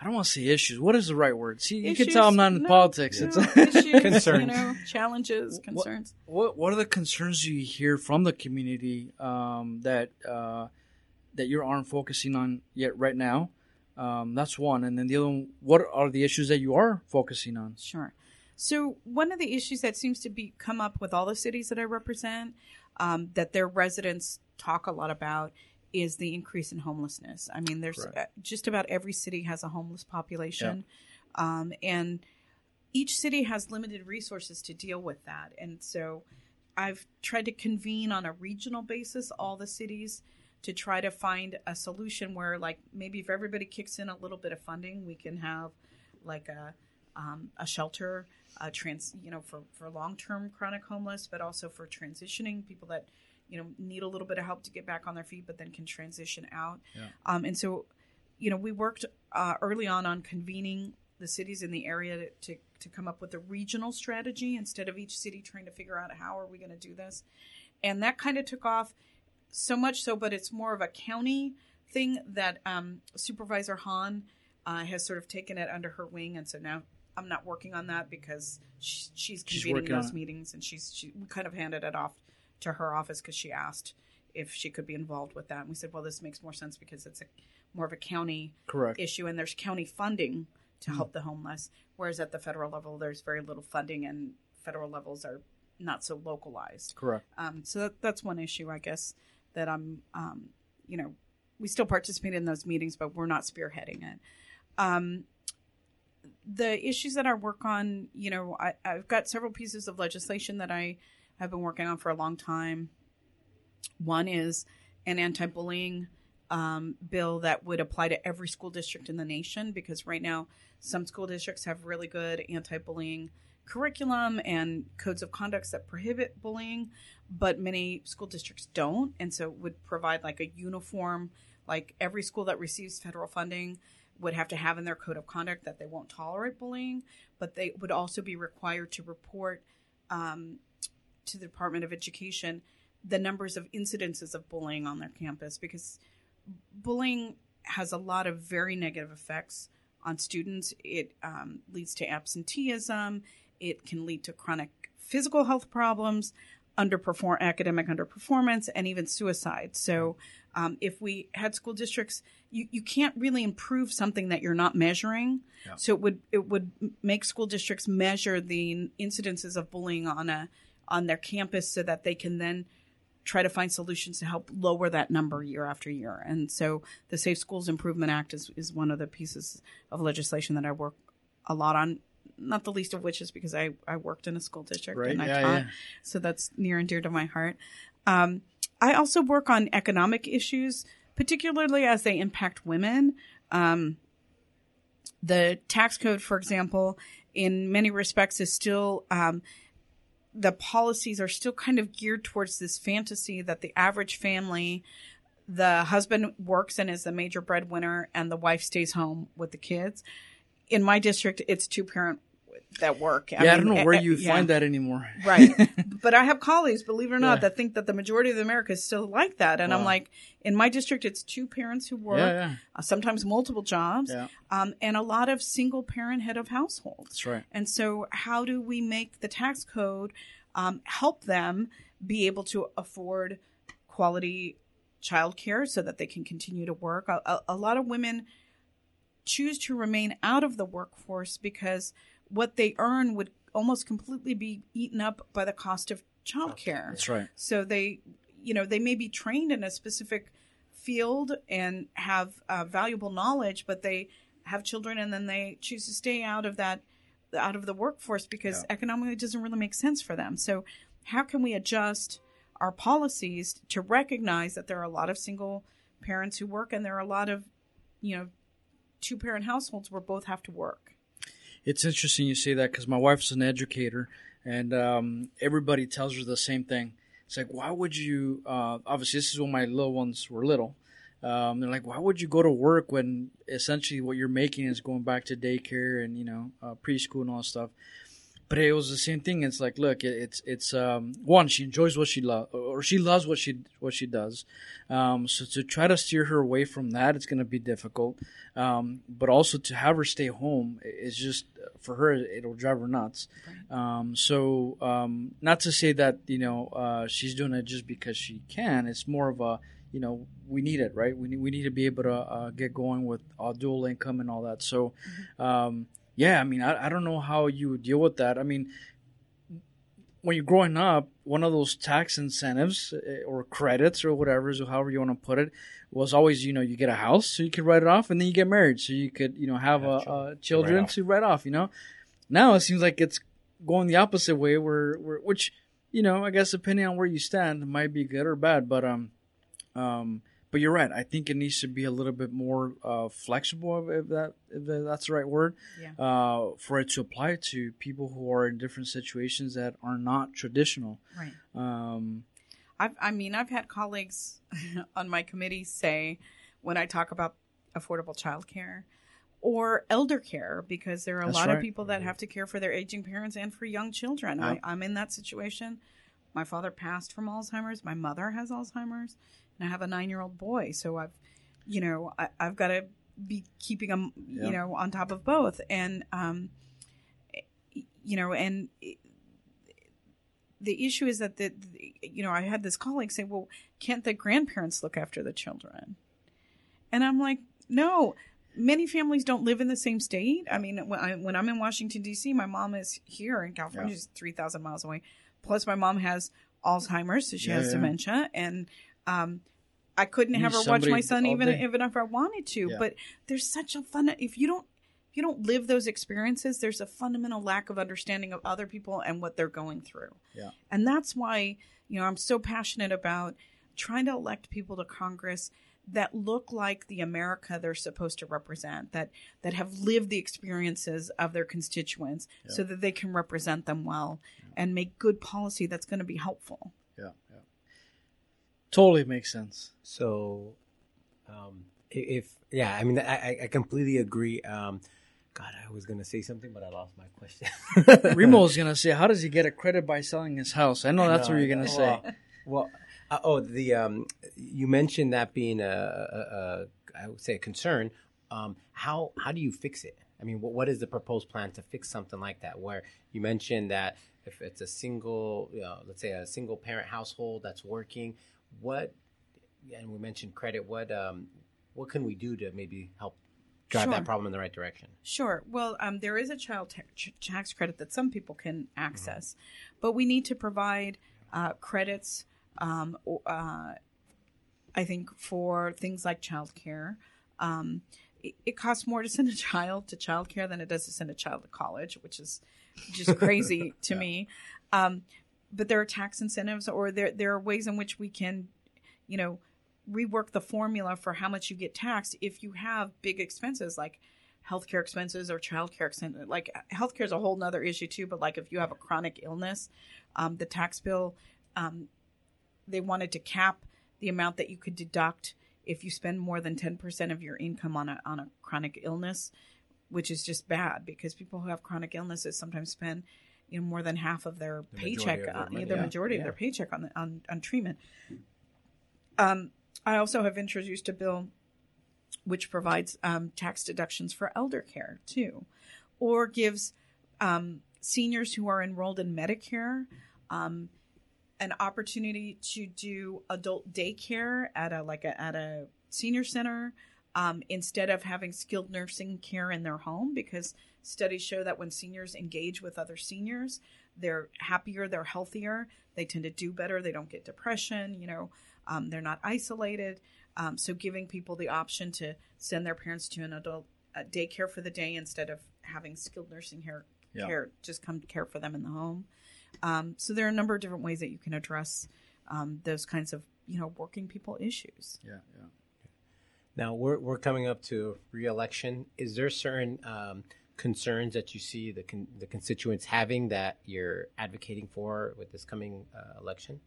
I don't want to say issues. What is the right word? See, you can tell I'm not in no, politics. no, It's issues, you Concerns. know, challenges, What- concerns. what what are the concerns you hear from the community um, that uh, that you aren't focusing on yet right now? Um, that's one, and then the other one. What are the issues that you are focusing on? Sure. So one of the issues that seems to be come up with all the cities that I represent, um, that their residents talk a lot about, is the increase in homelessness. I mean, there's uh, just about every city has a homeless population, um, and each city has limited resources to deal with that. And so, I've tried to convene on a regional basis all the cities to try to find a solution where, like, maybe if everybody kicks in a little bit of funding, we can have like a um, a shelter, a trans, you know, for for long term chronic homeless, but also for transitioning people that you know need a little bit of help to get back on their feet, but then can transition out. Yeah. Um, and so, you know, we worked uh, early on on convening the cities in the area to, to to come up with a regional strategy instead of each city trying to figure out how are we going to do this, and that kind of took off so much so, but it's more of a county thing that um, Supervisor Hahn uh, has sort of taken it under her wing, and so now I'm not working on that because she, she's She's convening on those meetings, and she's she we kind of handed it off to her office because she asked if she could be involved with that, and we said, well, this makes more sense because it's a more of a county Correct. issue, and there's county funding to Hmm. help the homeless, whereas at the federal level, there's very little funding, and federal levels are not so localized. Correct. Um, so that, that's one issue, I guess, that I'm, um, you know, we still participate in those meetings, but we're not spearheading it. Um, the issues that I work on, you know, I, I've got several pieces of legislation that I have been working on for a long time. One is an anti bullying um, bill that would apply to every school district in the nation because right now some school districts have really good anti bullying curriculum and codes of conducts that prohibit bullying, but many school districts don't. And so would provide like a uniform, like every school that receives federal funding would have to have in their code of conduct that they won't tolerate bullying, but they would also be required to report um, to the Department of Education the numbers of incidences of bullying on their campus because bullying has a lot of very negative effects on students. It um, leads to absenteeism. It can lead to chronic physical health problems, underperform academic underperformance, and even suicide. So, um, if we had school districts, you, you can't really improve something that you're not measuring. Yeah. So it would it would make school districts measure the incidences of bullying on a on their campus so that they can then try to find solutions to help lower that number year after year. And so the Safe Schools Improvement Act is, is one of the pieces of legislation that I work a lot on. Not the least of which is because I, I worked in a school district Right, and I yeah, taught. yeah. So that's near and dear to my heart. Um, I also work on economic issues, particularly as they impact women. Um, the tax code, for example, in many respects is still um, the policies are still kind of geared towards this fantasy that the average family, the husband works and is the major breadwinner, and the wife stays home with the kids. In my district, it's two parent that work. yeah, I don't know where eh, eh, you yeah. find that anymore. Right. but I have colleagues, believe it or not, Yeah. that think that the majority of America is still like that. And I'm like, in my district, it's two parents who work, Yeah. Uh, sometimes multiple jobs, um, and a lot of single parent head of households. That's right. And so, how do we make the tax code um, help them be able to afford quality childcare so that they can continue to work? A, a, a lot of women choose to remain out of the workforce because what they earn would almost completely be eaten up by the cost of childcare. That's right. So they, you know, they may be trained in a specific field and have uh, valuable knowledge, but they have children and then they choose to stay out of that, out of the workforce because economically it doesn't really make sense for them. So how can we adjust our policies to recognize that there are a lot of single parents who work and there are a lot of, you know, two parent households where both have to work. It's interesting you say that because my wife's an educator, and um, everybody tells her the same thing. It's like, why would you? Uh, obviously, this is when my little ones were little. Um, they're like, why would you go to work when essentially what you're making is going back to daycare and you know uh, preschool and all that stuff? But it was the same thing. It's like, look, it, it's it's um, one. She enjoys what she loves, or she loves what she what she does. Um, so to try to steer her away from that, it's going to be difficult. Um, but also to have her stay home is just for her. It'll drive her nuts. Um, so um, not to say that you know uh, she's doing it just because she can. It's more of a you know we need it, right? We need we need to be able to uh, get going with uh, dual income and all that. So. Um, yeah, I mean, I, I don't know how you would deal with that. I mean, when you're growing up, one of those tax incentives eh, or credits or whatever, so however you want to put it, was always you know you get a house so you could write it off, and then you get married so you could you know have, Have a, children. uh, children Write to write off. You know, now it seems like it's going the opposite way, where, where which you know I guess depending on where you stand, might be good or bad, but um um. But you're right. I think it needs to be a little bit more uh, flexible, if that if that's the right word Yeah. uh, for it to apply to people who are in different situations that are not traditional. Right. Um, I've, I mean, I've had colleagues on my committee say when I talk about affordable childcare or elder care, because there are a lot right. of people that have to care for their aging parents and for young children. Yeah. I, I'm in that situation. My father passed from Alzheimer's. My mother has Alzheimer's, and I have a nine-year-old boy. So I've, you know, I, I've got to be keeping them, Yeah. you know, on top of both. And, um, you know, and the issue is that the, the- you know I had this colleague say, "Well, can't the grandparents look after the children?" And I'm like, "No, many families don't live in the same state. I mean, when, I, when I'm in Washington D.C., my mom is here in California, Yeah. she's three thousand miles away. Plus, my mom has Alzheimer's, so she Yeah, has yeah. dementia, and um, I couldn't have her watch my son even day. even if I wanted to. Yeah. But there's such a fun if you don't if you don't live those experiences, there's a fundamental lack of understanding of other people and what they're going through. Yeah. And that's why, you know, I'm so passionate about trying to elect people to Congress that look like the America they're supposed to represent, that that have lived the experiences of their constituents so that they can represent them well and make good policy that's going to be helpful. Totally makes sense. So, um, if yeah, I mean, I, I- completely agree. Um, God, I was gonna say something, but I lost my question. Remo's gonna say, "How does he get a credit by selling his house?" I know that's No, what you're gonna know. say. Well, well uh, oh, the um, you mentioned that being a, a, a I would say a concern. Um, how how do you fix it? I mean, what, what is the proposed plan to fix something like that? Where you mentioned that if it's a single, you know, let's say a single parent household that's working, what? And we mentioned credit. What um, what can we do to maybe help drive Sure. that problem in the right direction? Sure. Well, um, there is a child ta- tax credit that some people can access, but we need to provide uh, credits. Um, uh, I think for things like childcare, um, it, it costs more to send a child to childcare than it does to send a child to college, which is just crazy to me. Um, but there are tax incentives, or there there are ways in which we can, you know, rework the formula for how much you get taxed if you have big expenses like healthcare expenses or childcare expenses. Like healthcare is a whole nother issue too. But like if you have a chronic illness, um, the tax bill, um, they wanted to cap the amount that you could deduct if you spend more than ten percent of your income on a on a chronic illness, which is just bad because people who have chronic illnesses sometimes spend you know more than half of their The majority paycheck, of their uh, the yeah. majority of their paycheck on the, on on treatment. Um, I also have introduced a bill which provides um, tax deductions for elder care too, or gives um, seniors who are enrolled in Medicare um, an opportunity to do adult daycare at a like a, at a senior center um, instead of having skilled nursing care in their home because studies show that when seniors engage with other seniors they're happier they're healthier they tend to do better they don't get depression you know um, they're not isolated um, so giving people the option to send their parents to an adult uh, daycare for the day instead of having skilled nursing care, Yeah. care just come to care for them in the home um, so there are a number of different ways that you can address um, those kinds of you know working people issues Yeah, yeah. Now we're we're coming up to re-election. Is there certain um, concerns that you see the con- the constituents having that you're advocating for with this coming uh, election?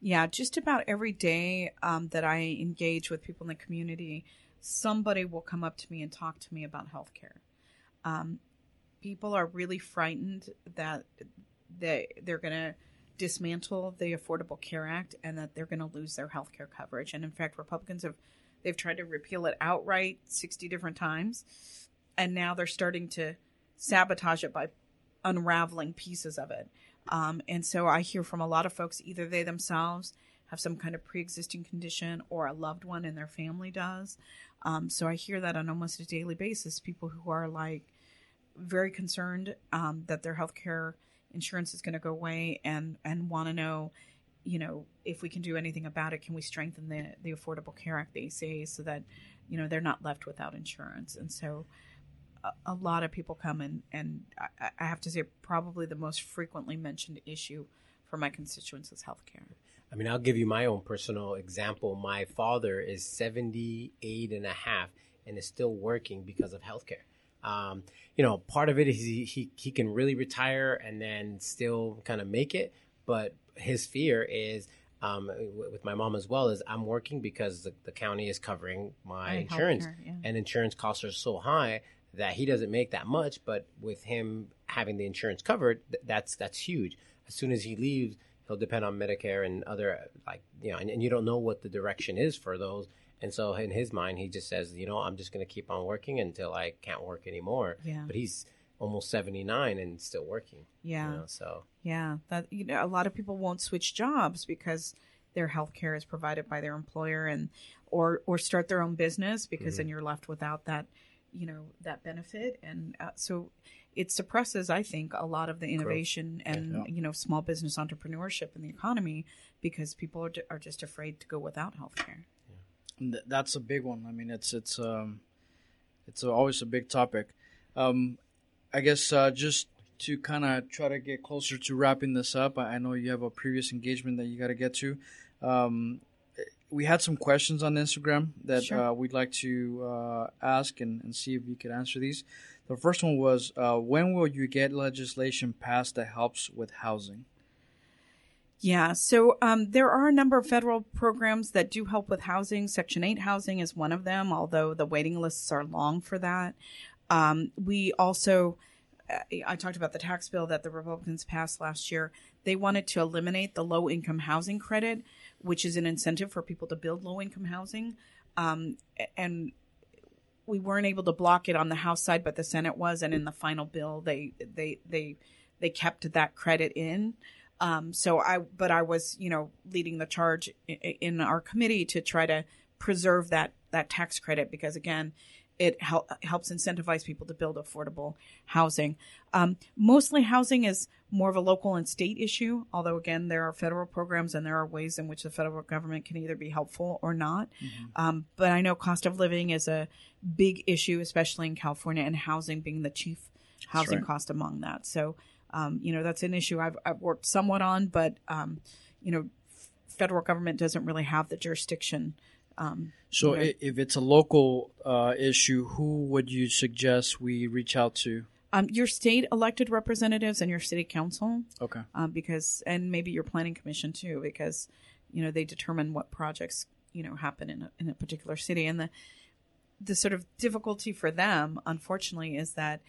Yeah, just about every day um, that I engage with people in the community, somebody will come up to me and talk to me about healthcare. Um, people are really frightened that they they're going to dismantle the Affordable Care Act and that they're going to lose their health care coverage. And in fact, Republicans have they've tried to repeal it outright 60 different times and now they're starting to sabotage it by unraveling pieces of it. Um, and so I hear from a lot of folks either they themselves have some kind of pre-existing condition or a loved one in their family does. Um, so I hear that on almost a daily basis. People who are like very concerned um, that their health care insurance is going to go away and and want to know, you know, if we can do anything about it. Can we strengthen the the Affordable Care Act, the ACA, so that you know they're not left without insurance? And so a, a lot of people come and and I, I have to say probably the most frequently mentioned issue for my constituents is healthcare. I mean, I'll give you my own personal example. My father is 78 and a half and is still working because of healthcare. Um, you know, part of it is he, he, he can really retire and then still kind of make it. But his fear is, um, with my mom as well, is I'm working because the, the county is covering my My insurance. yeah. And insurance costs are so high that he doesn't make that much. But with him having the insurance covered, th- that's, that's huge. As soon as he leaves, he'll depend on Medicare and other like you know, and, and you don't know what the direction is for those. And so in his mind, he just says, you know, I'm just going to keep on working until I can't work anymore. Yeah. But he's almost 79 and still working. Yeah. You know, so Yeah, that you know, a lot of people won't switch jobs because their health care is provided by their employer and or or start their own business because then you're left without that you know that benefit and uh, so it suppresses i think a lot of the innovation and Yeah. you know small business entrepreneurship in the economy because people are, are just afraid to go without health care And th- that's a big one. I mean, it's it's um, it's always a big topic. Um, I guess uh, just to kind of try to get closer to wrapping this up, I, know you have a previous engagement that you got to get to. Um, we had some questions on Instagram that Sure. uh, we'd like to uh, ask and, and see if you could answer these. The first one was, uh, when will you get legislation passed that helps with housing? Yeah, so um, there are a number of federal programs that do help with housing. Section 8 housing is one of them, although the waiting lists are long for that. Um, we also, uh, I talked about the tax bill that the Republicans passed last year. They wanted to eliminate the low income housing credit, which is an incentive for people to build low income housing. Um, and we weren't able to block it on the House side, but the Senate was, and in the final bill, they they they they kept that credit in. Um, so I, but I was, you know, leading the charge in our committee to try to preserve that that tax credit because again, it hel- helps incentivize people to build affordable housing. Um, mostly, housing is more of a local and state issue. Although again, there are federal programs and there are ways in which the federal government can either be helpful or not. Um, but I know cost of living is a big issue, especially in California, and housing being the chief housing right. cost among that. So, um, you know, that's an issue I've, I've worked somewhat on, but, um, you know, federal government doesn't really have the jurisdiction. Um, So Okay. i if it's a local uh, issue, who would you suggest we reach out to? um, your state elected representatives and your city council, Okay. um, because, and maybe your planning commission too, because, you know, they determine what projects, you know, happen in a, in a particular city. And the, the sort of difficulty for them, unfortunately, is that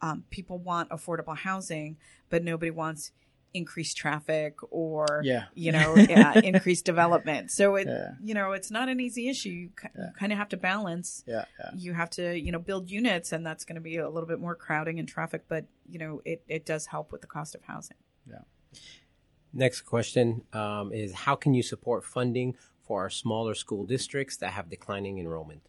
um, people want affordable housing, but nobody wants increased traffic or Yeah. you know yeah, increased development. So it Yeah. you know it's not an easy issue. You, ki- you kind of have to balance. Yeah, yeah. You have to you know build units, and that's going to be a little bit more crowding and traffic. But you know it it does help with the cost of housing. yeah Next question um, is How can you support funding for our smaller school districts that have declining enrollment?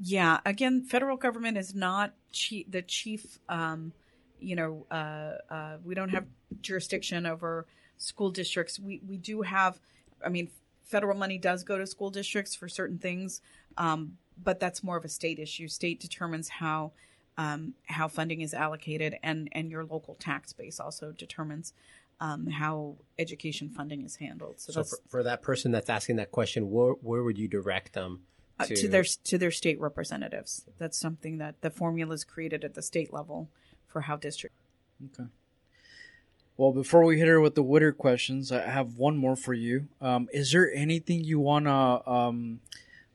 Yeah, again, federal government is not chief, the chief. Um, you know, uh, uh, we don't have jurisdiction over school districts. We we do have. I mean, federal money does go to school districts for certain things, um, but that's more of a state issue. State determines how um, how funding is allocated, and and your local tax base also determines um, how education funding is handled. So, So, that's for, for that person that's asking that question, where, where would you direct them uh, to their to their state representatives. That's something that the formula is created at the state level for how district. Okay. Well, before we hit her with the Whittier questions, I have one more for you. Um, is there anything you want to um,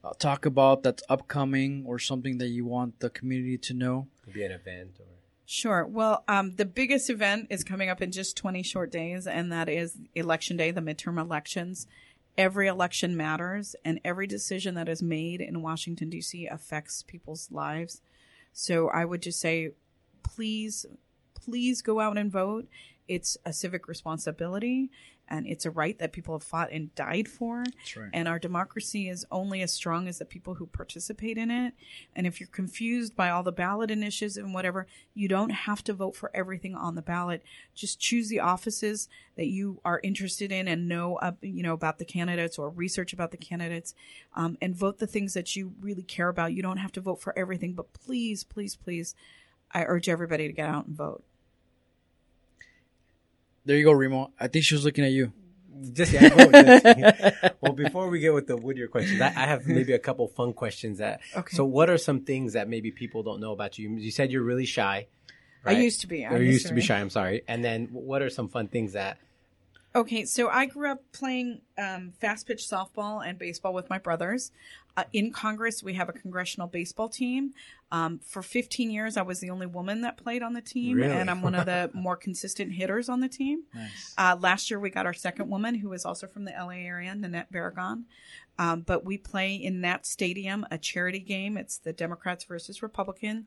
uh, talk about that's upcoming or something that you want the community to know? Maybe an event or Sure. Well, um, the biggest event is coming up in just 20 short days, and that is Election Day, the midterm elections. Every election matters, and every decision that is made in Washington, D.C. affects people's lives. So I would just say, please, please go out and vote. It's a civic responsibility, and it's a right that people have fought and died for. Right. And our democracy is only as strong as the people who participate in it. And if you're confused by all the ballot initiatives and whatever, you don't have to vote for everything on the ballot. Just choose the offices that you are interested in and know, up, you know, about the candidates or research about the candidates, um, and vote the things that you really care about. You don't have to vote for everything, but please, please, please, I urge everybody to get out and vote. There you go, Remo. I think she was looking at you. just yeah. go- just- well, before we get with the Whittier questions, I, I have maybe a couple fun questions. That Okay. so, what are some things that maybe people don't know about you? You said you're really shy. I used to be. I'm you used to be shy. I'm sorry. And then, what are some fun things that? Okay, so I grew up playing um, fast pitch softball and baseball with my brothers. Uh, in Congress, we have a congressional baseball team. Um, for 15 years, I was the only woman that played on the team, Really? and I'm one of the more consistent hitters on the team. Nice. Uh, last year, we got our second woman, who is also from the LA area, Nanette Barragán. Um, but we play in that stadium a charity game. It's the Democrats versus Republican.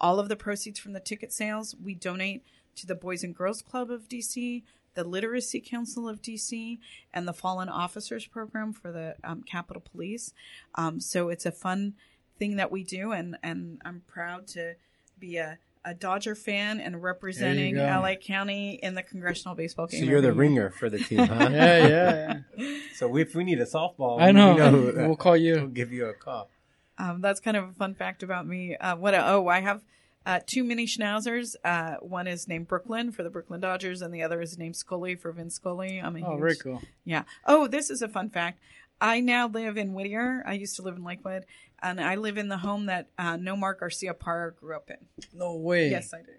All of the proceeds from the ticket sales we donate to the Boys and Girls Club of DC, the Literacy Council of DC, and the Fallen Officers Program for the um, Capitol Police. Um, so it's a fun thing that we do, and and I'm proud to be a. A Dodger fan and representing. LA County in the congressional baseball game. So you're the year. ringer for the team, huh? yeah, yeah, yeah. So if we need a softball, I we know. who- we'll call you. we'll give you a call. Um, that's kind of a fun fact about me. Uh, what? A, oh, I have uh, two mini schnauzers. Uh, one is named Brooklyn for the Brooklyn Dodgers, and the other is named Scully for Vin Scully. I'm a Oh, huge, very cool. Yeah. Oh, this is a fun fact. I now live in Whittier. I used to live in Lakewood, and I live in the home that uh, Nomar Garciaparra grew up in. No way. Yes, I do.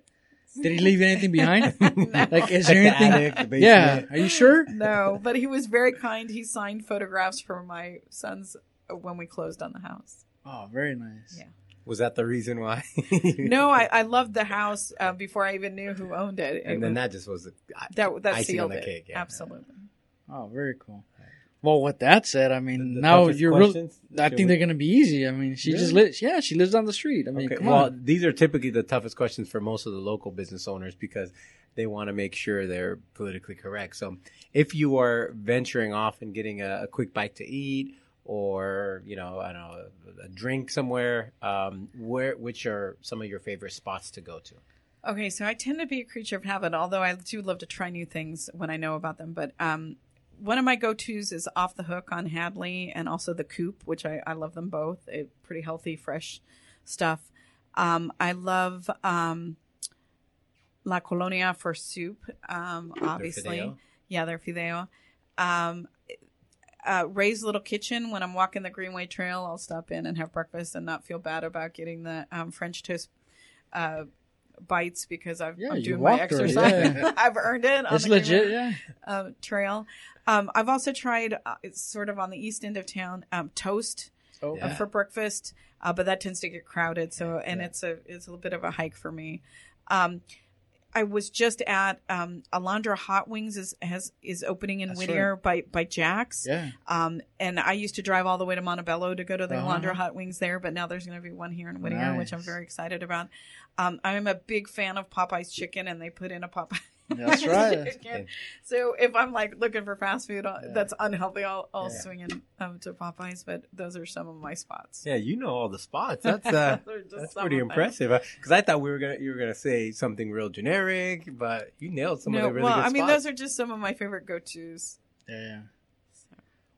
Did he leave anything behind? Like, is Like there the anything? attic, the yeah. Are you sure? No, but he was very kind. He signed photographs for my sons when we closed on the house. Oh, very nice. Yeah. Was that the reason why? No, I, I loved the house uh, before I even knew who owned it. It and then was- that just was the, that that icing on sealed the it. cake, yeah. Absolutely. Oh, very cool. Well, with that said, I mean, The- the now you're real. I think we- they're gonna be easy. I mean, she just lives. Yeah, she lives down the street. I mean, Okay, come well, on. these are typically the toughest questions for most of the local business owners because they want to make sure they're politically correct. So, if you are venturing off and getting a, a quick bite to eat, or you know, I don't know, a, a drink somewhere, um, where which are some of your favorite spots to go to? Okay, so I tend to be a creature of habit, although I do love to try new things when I know about them. But um, one of my go tos is Off the Hook on Hadley and also The Coop, which I, I love them both. It, pretty healthy, fresh stuff. Um, I love um, La Colonia for soup, um, obviously. fideo? Yeah, they're fideo. Uh, Ray's Little Kitchen, when I'm walking the Greenway Trail, I'll stop in and have breakfast and not feel bad about getting the um, French toast uh, bites because I've, Yeah, I'm doing my exercise. yeah. I've earned it. On It's the legit. Greenway, Yeah. uh, Trail. Um, I've also tried, uh, it's sort of on the east end of town, um, toast Oh, uh, for breakfast, uh, but that tends to get crowded. So, and it's a it's a little bit of a hike for me. Um, I was just at um, Alondra Hot Wings is has is opening in That's Whittier by by Jack's. yeah. Um, and I used to drive all the way to Montebello to go to the Uh-huh. Alondra Hot Wings there, but now there's going to be one here in Whittier, which I'm very excited about. Um, I'm a big fan of Popeye's chicken, and they put in a Popeye. That's right. So if I'm like looking for fast food uh, Yeah. that's unhealthy, I'll, I'll Yeah. swing in um, to Popeyes. But those are some of my spots. Yeah, you know all the spots. That's uh, just that's pretty impressive. Because I thought we were gonna you were gonna say something real generic, but you nailed some No, of the really well, good I mean, spots. those are just some of my favorite go tos. Yeah. yeah.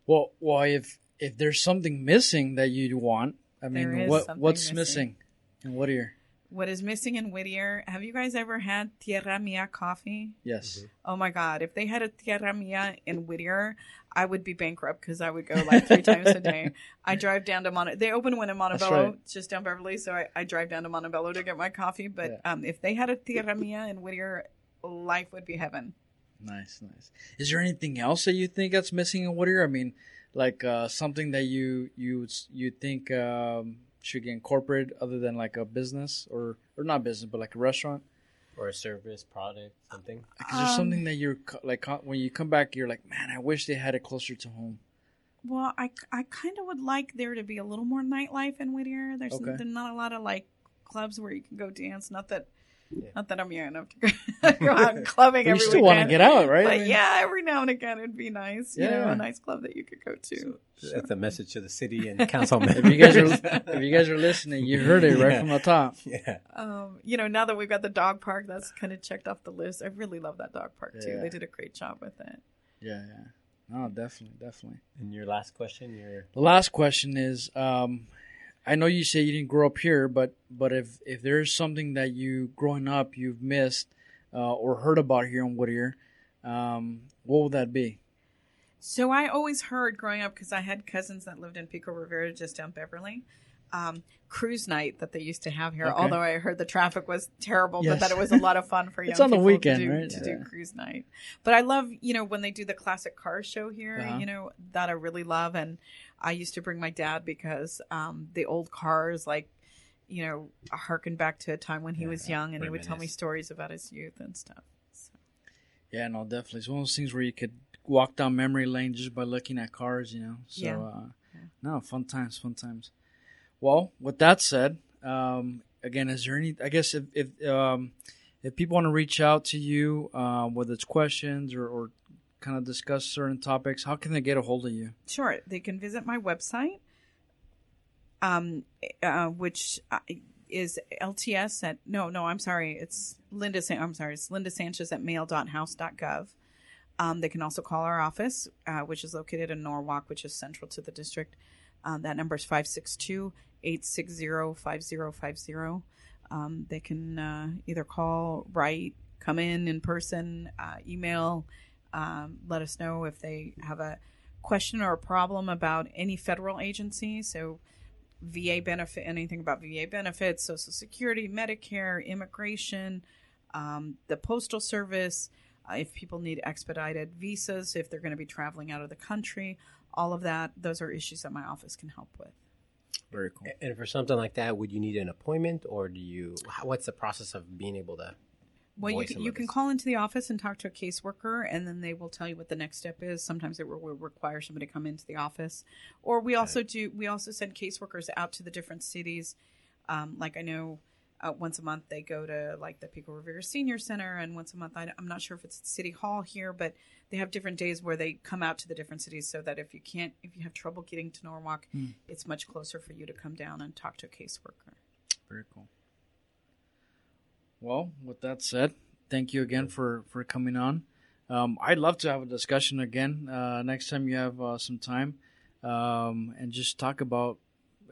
Well, well, if if there's something missing that you want, I mean, what what's missing. missing? And what are your? What is missing in Whittier? Have you guys ever had Tierra Mia coffee? Yes. Oh my God. If they had a Tierra Mia in Whittier, I would be bankrupt because I would go like three times a day. I drive down to Mon. They open one in Montebello, right. it's just down Beverly. So I, I drive down to Montebello to get my coffee. But Yeah. um, if they had a Tierra Mia in Whittier, life would be heaven. Nice, nice. Is there anything else that you think that's missing in Whittier? I mean, like uh, something that you you you think um, should get incorporated other than like a business or or not business, but like a restaurant. or a service product, something. Like, is there Um, something that you're like when you come back, you're like, man, I wish they had it closer to home. Well, I, I kind of would like there to be a little more nightlife in Whittier. There's, Okay. there's not a lot of like clubs where you can go dance. Not that, Yeah. not that I'm young enough to go, go out clubbing But you every still want to get out, right? But I mean, yeah, every now and again it'd be nice. You Yeah, know, a nice club that you could go to. That's a message to the city and council members. If you guys are if you guys are listening, you heard it right from the top. yeah. Um, you know, now that we've got the dog park, that's kind of checked off the list. I really love that dog park too. They did a great job with it. Yeah, yeah. No, definitely, definitely. And your last question, your The last question is, um, I know you say you didn't grow up here, but but if if there's something that you growing up you've missed uh, or heard about here in Whittier, um, what would that be? So I always heard growing up because I had cousins that lived in Pico Rivera, just down Beverly. Um, cruise night that they used to have here. Okay. Although I heard the traffic was terrible, Yes. but that it was a lot of fun for young It's on the weekend, to do, right? to Yeah. do cruise night. But I love, you know, when they do the classic car show here. Uh-huh. You know that I really love, and I used to bring my dad because um, the old cars, like, you know, harken back to a time when he was young, and he would tell me stories about his youth and stuff. So. Yeah, no, definitely. It's one of those things where you could walk down memory lane just by looking at cars, you know. So, Yeah. uh, no, fun times, fun times. Well, with that said, um, again, is there any? I guess if if um, if people want to reach out to you, uh, whether it's questions or, or kind of discuss certain topics, how can they get a hold of you? Sure. They can visit my website, um, uh, which uh, is LTS at no, no, I'm sorry, it's Linda. San- I'm sorry, it's Linda Sanchez at mail.house.gov. Um, they can also call our office, uh, which is located in Norwalk, which is central to the district. Um, that number is 562 860 5050. Um, They can uh, either call, write, come in in person, uh, email, um, let us know if they have a question or a problem about any federal agency. So, VA benefit, anything about VA benefits, Social Security, Medicare, immigration, um, the Postal Service, uh, if people need expedited visas, if they're going to be traveling out of the country, all of that, those are issues that my office can help with. Very cool. And for something like that, would you need an appointment, or do you? What's the process of being able to? Well, you can, you can call into the office and talk to a caseworker, and then they will tell you what the next step is. Sometimes it will, will require somebody to come into the office, or we also do. We also send caseworkers out to the different cities. Um, like I know, uh, once a month they go to like the Pico Rivera Senior Center, and once a month I, I'm not sure if it's City Hall here, but they have different days where they come out to the different cities, so that if you can't, if you have trouble getting to Norwalk, it's much closer for you to come down and talk to a caseworker. Very cool. Well, with that said, thank you again for for coming on. Um, I'd love to have a discussion again uh, next time you have uh, some time, um, and just talk about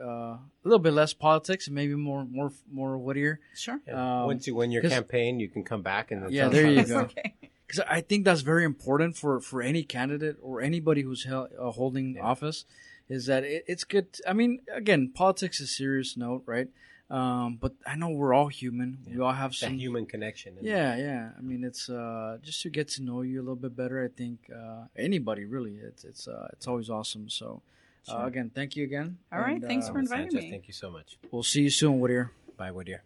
uh, a little bit less politics and maybe more more more Whittier. Sure. Yeah. Um, Once you win your campaign, you can come back and Yeah, tell us there how you it go. goes. Okay. because I think that's very important for for any candidate or anybody who's hel- uh, holding Yeah. office. Is that it, it's good? I mean, again, politics is a serious note, right? Um, but I know we're all human. We all have That some human connection. and- Yeah, yeah. I mean, it's uh, just to get to know you a little bit better. I think uh, anybody really, it's it's uh, it's always awesome. So, uh, again, thank you again. All right, And, thanks uh, for inviting Sanchez, me. Thank you so much. We'll see you soon, Whittier. Bye, Whittier.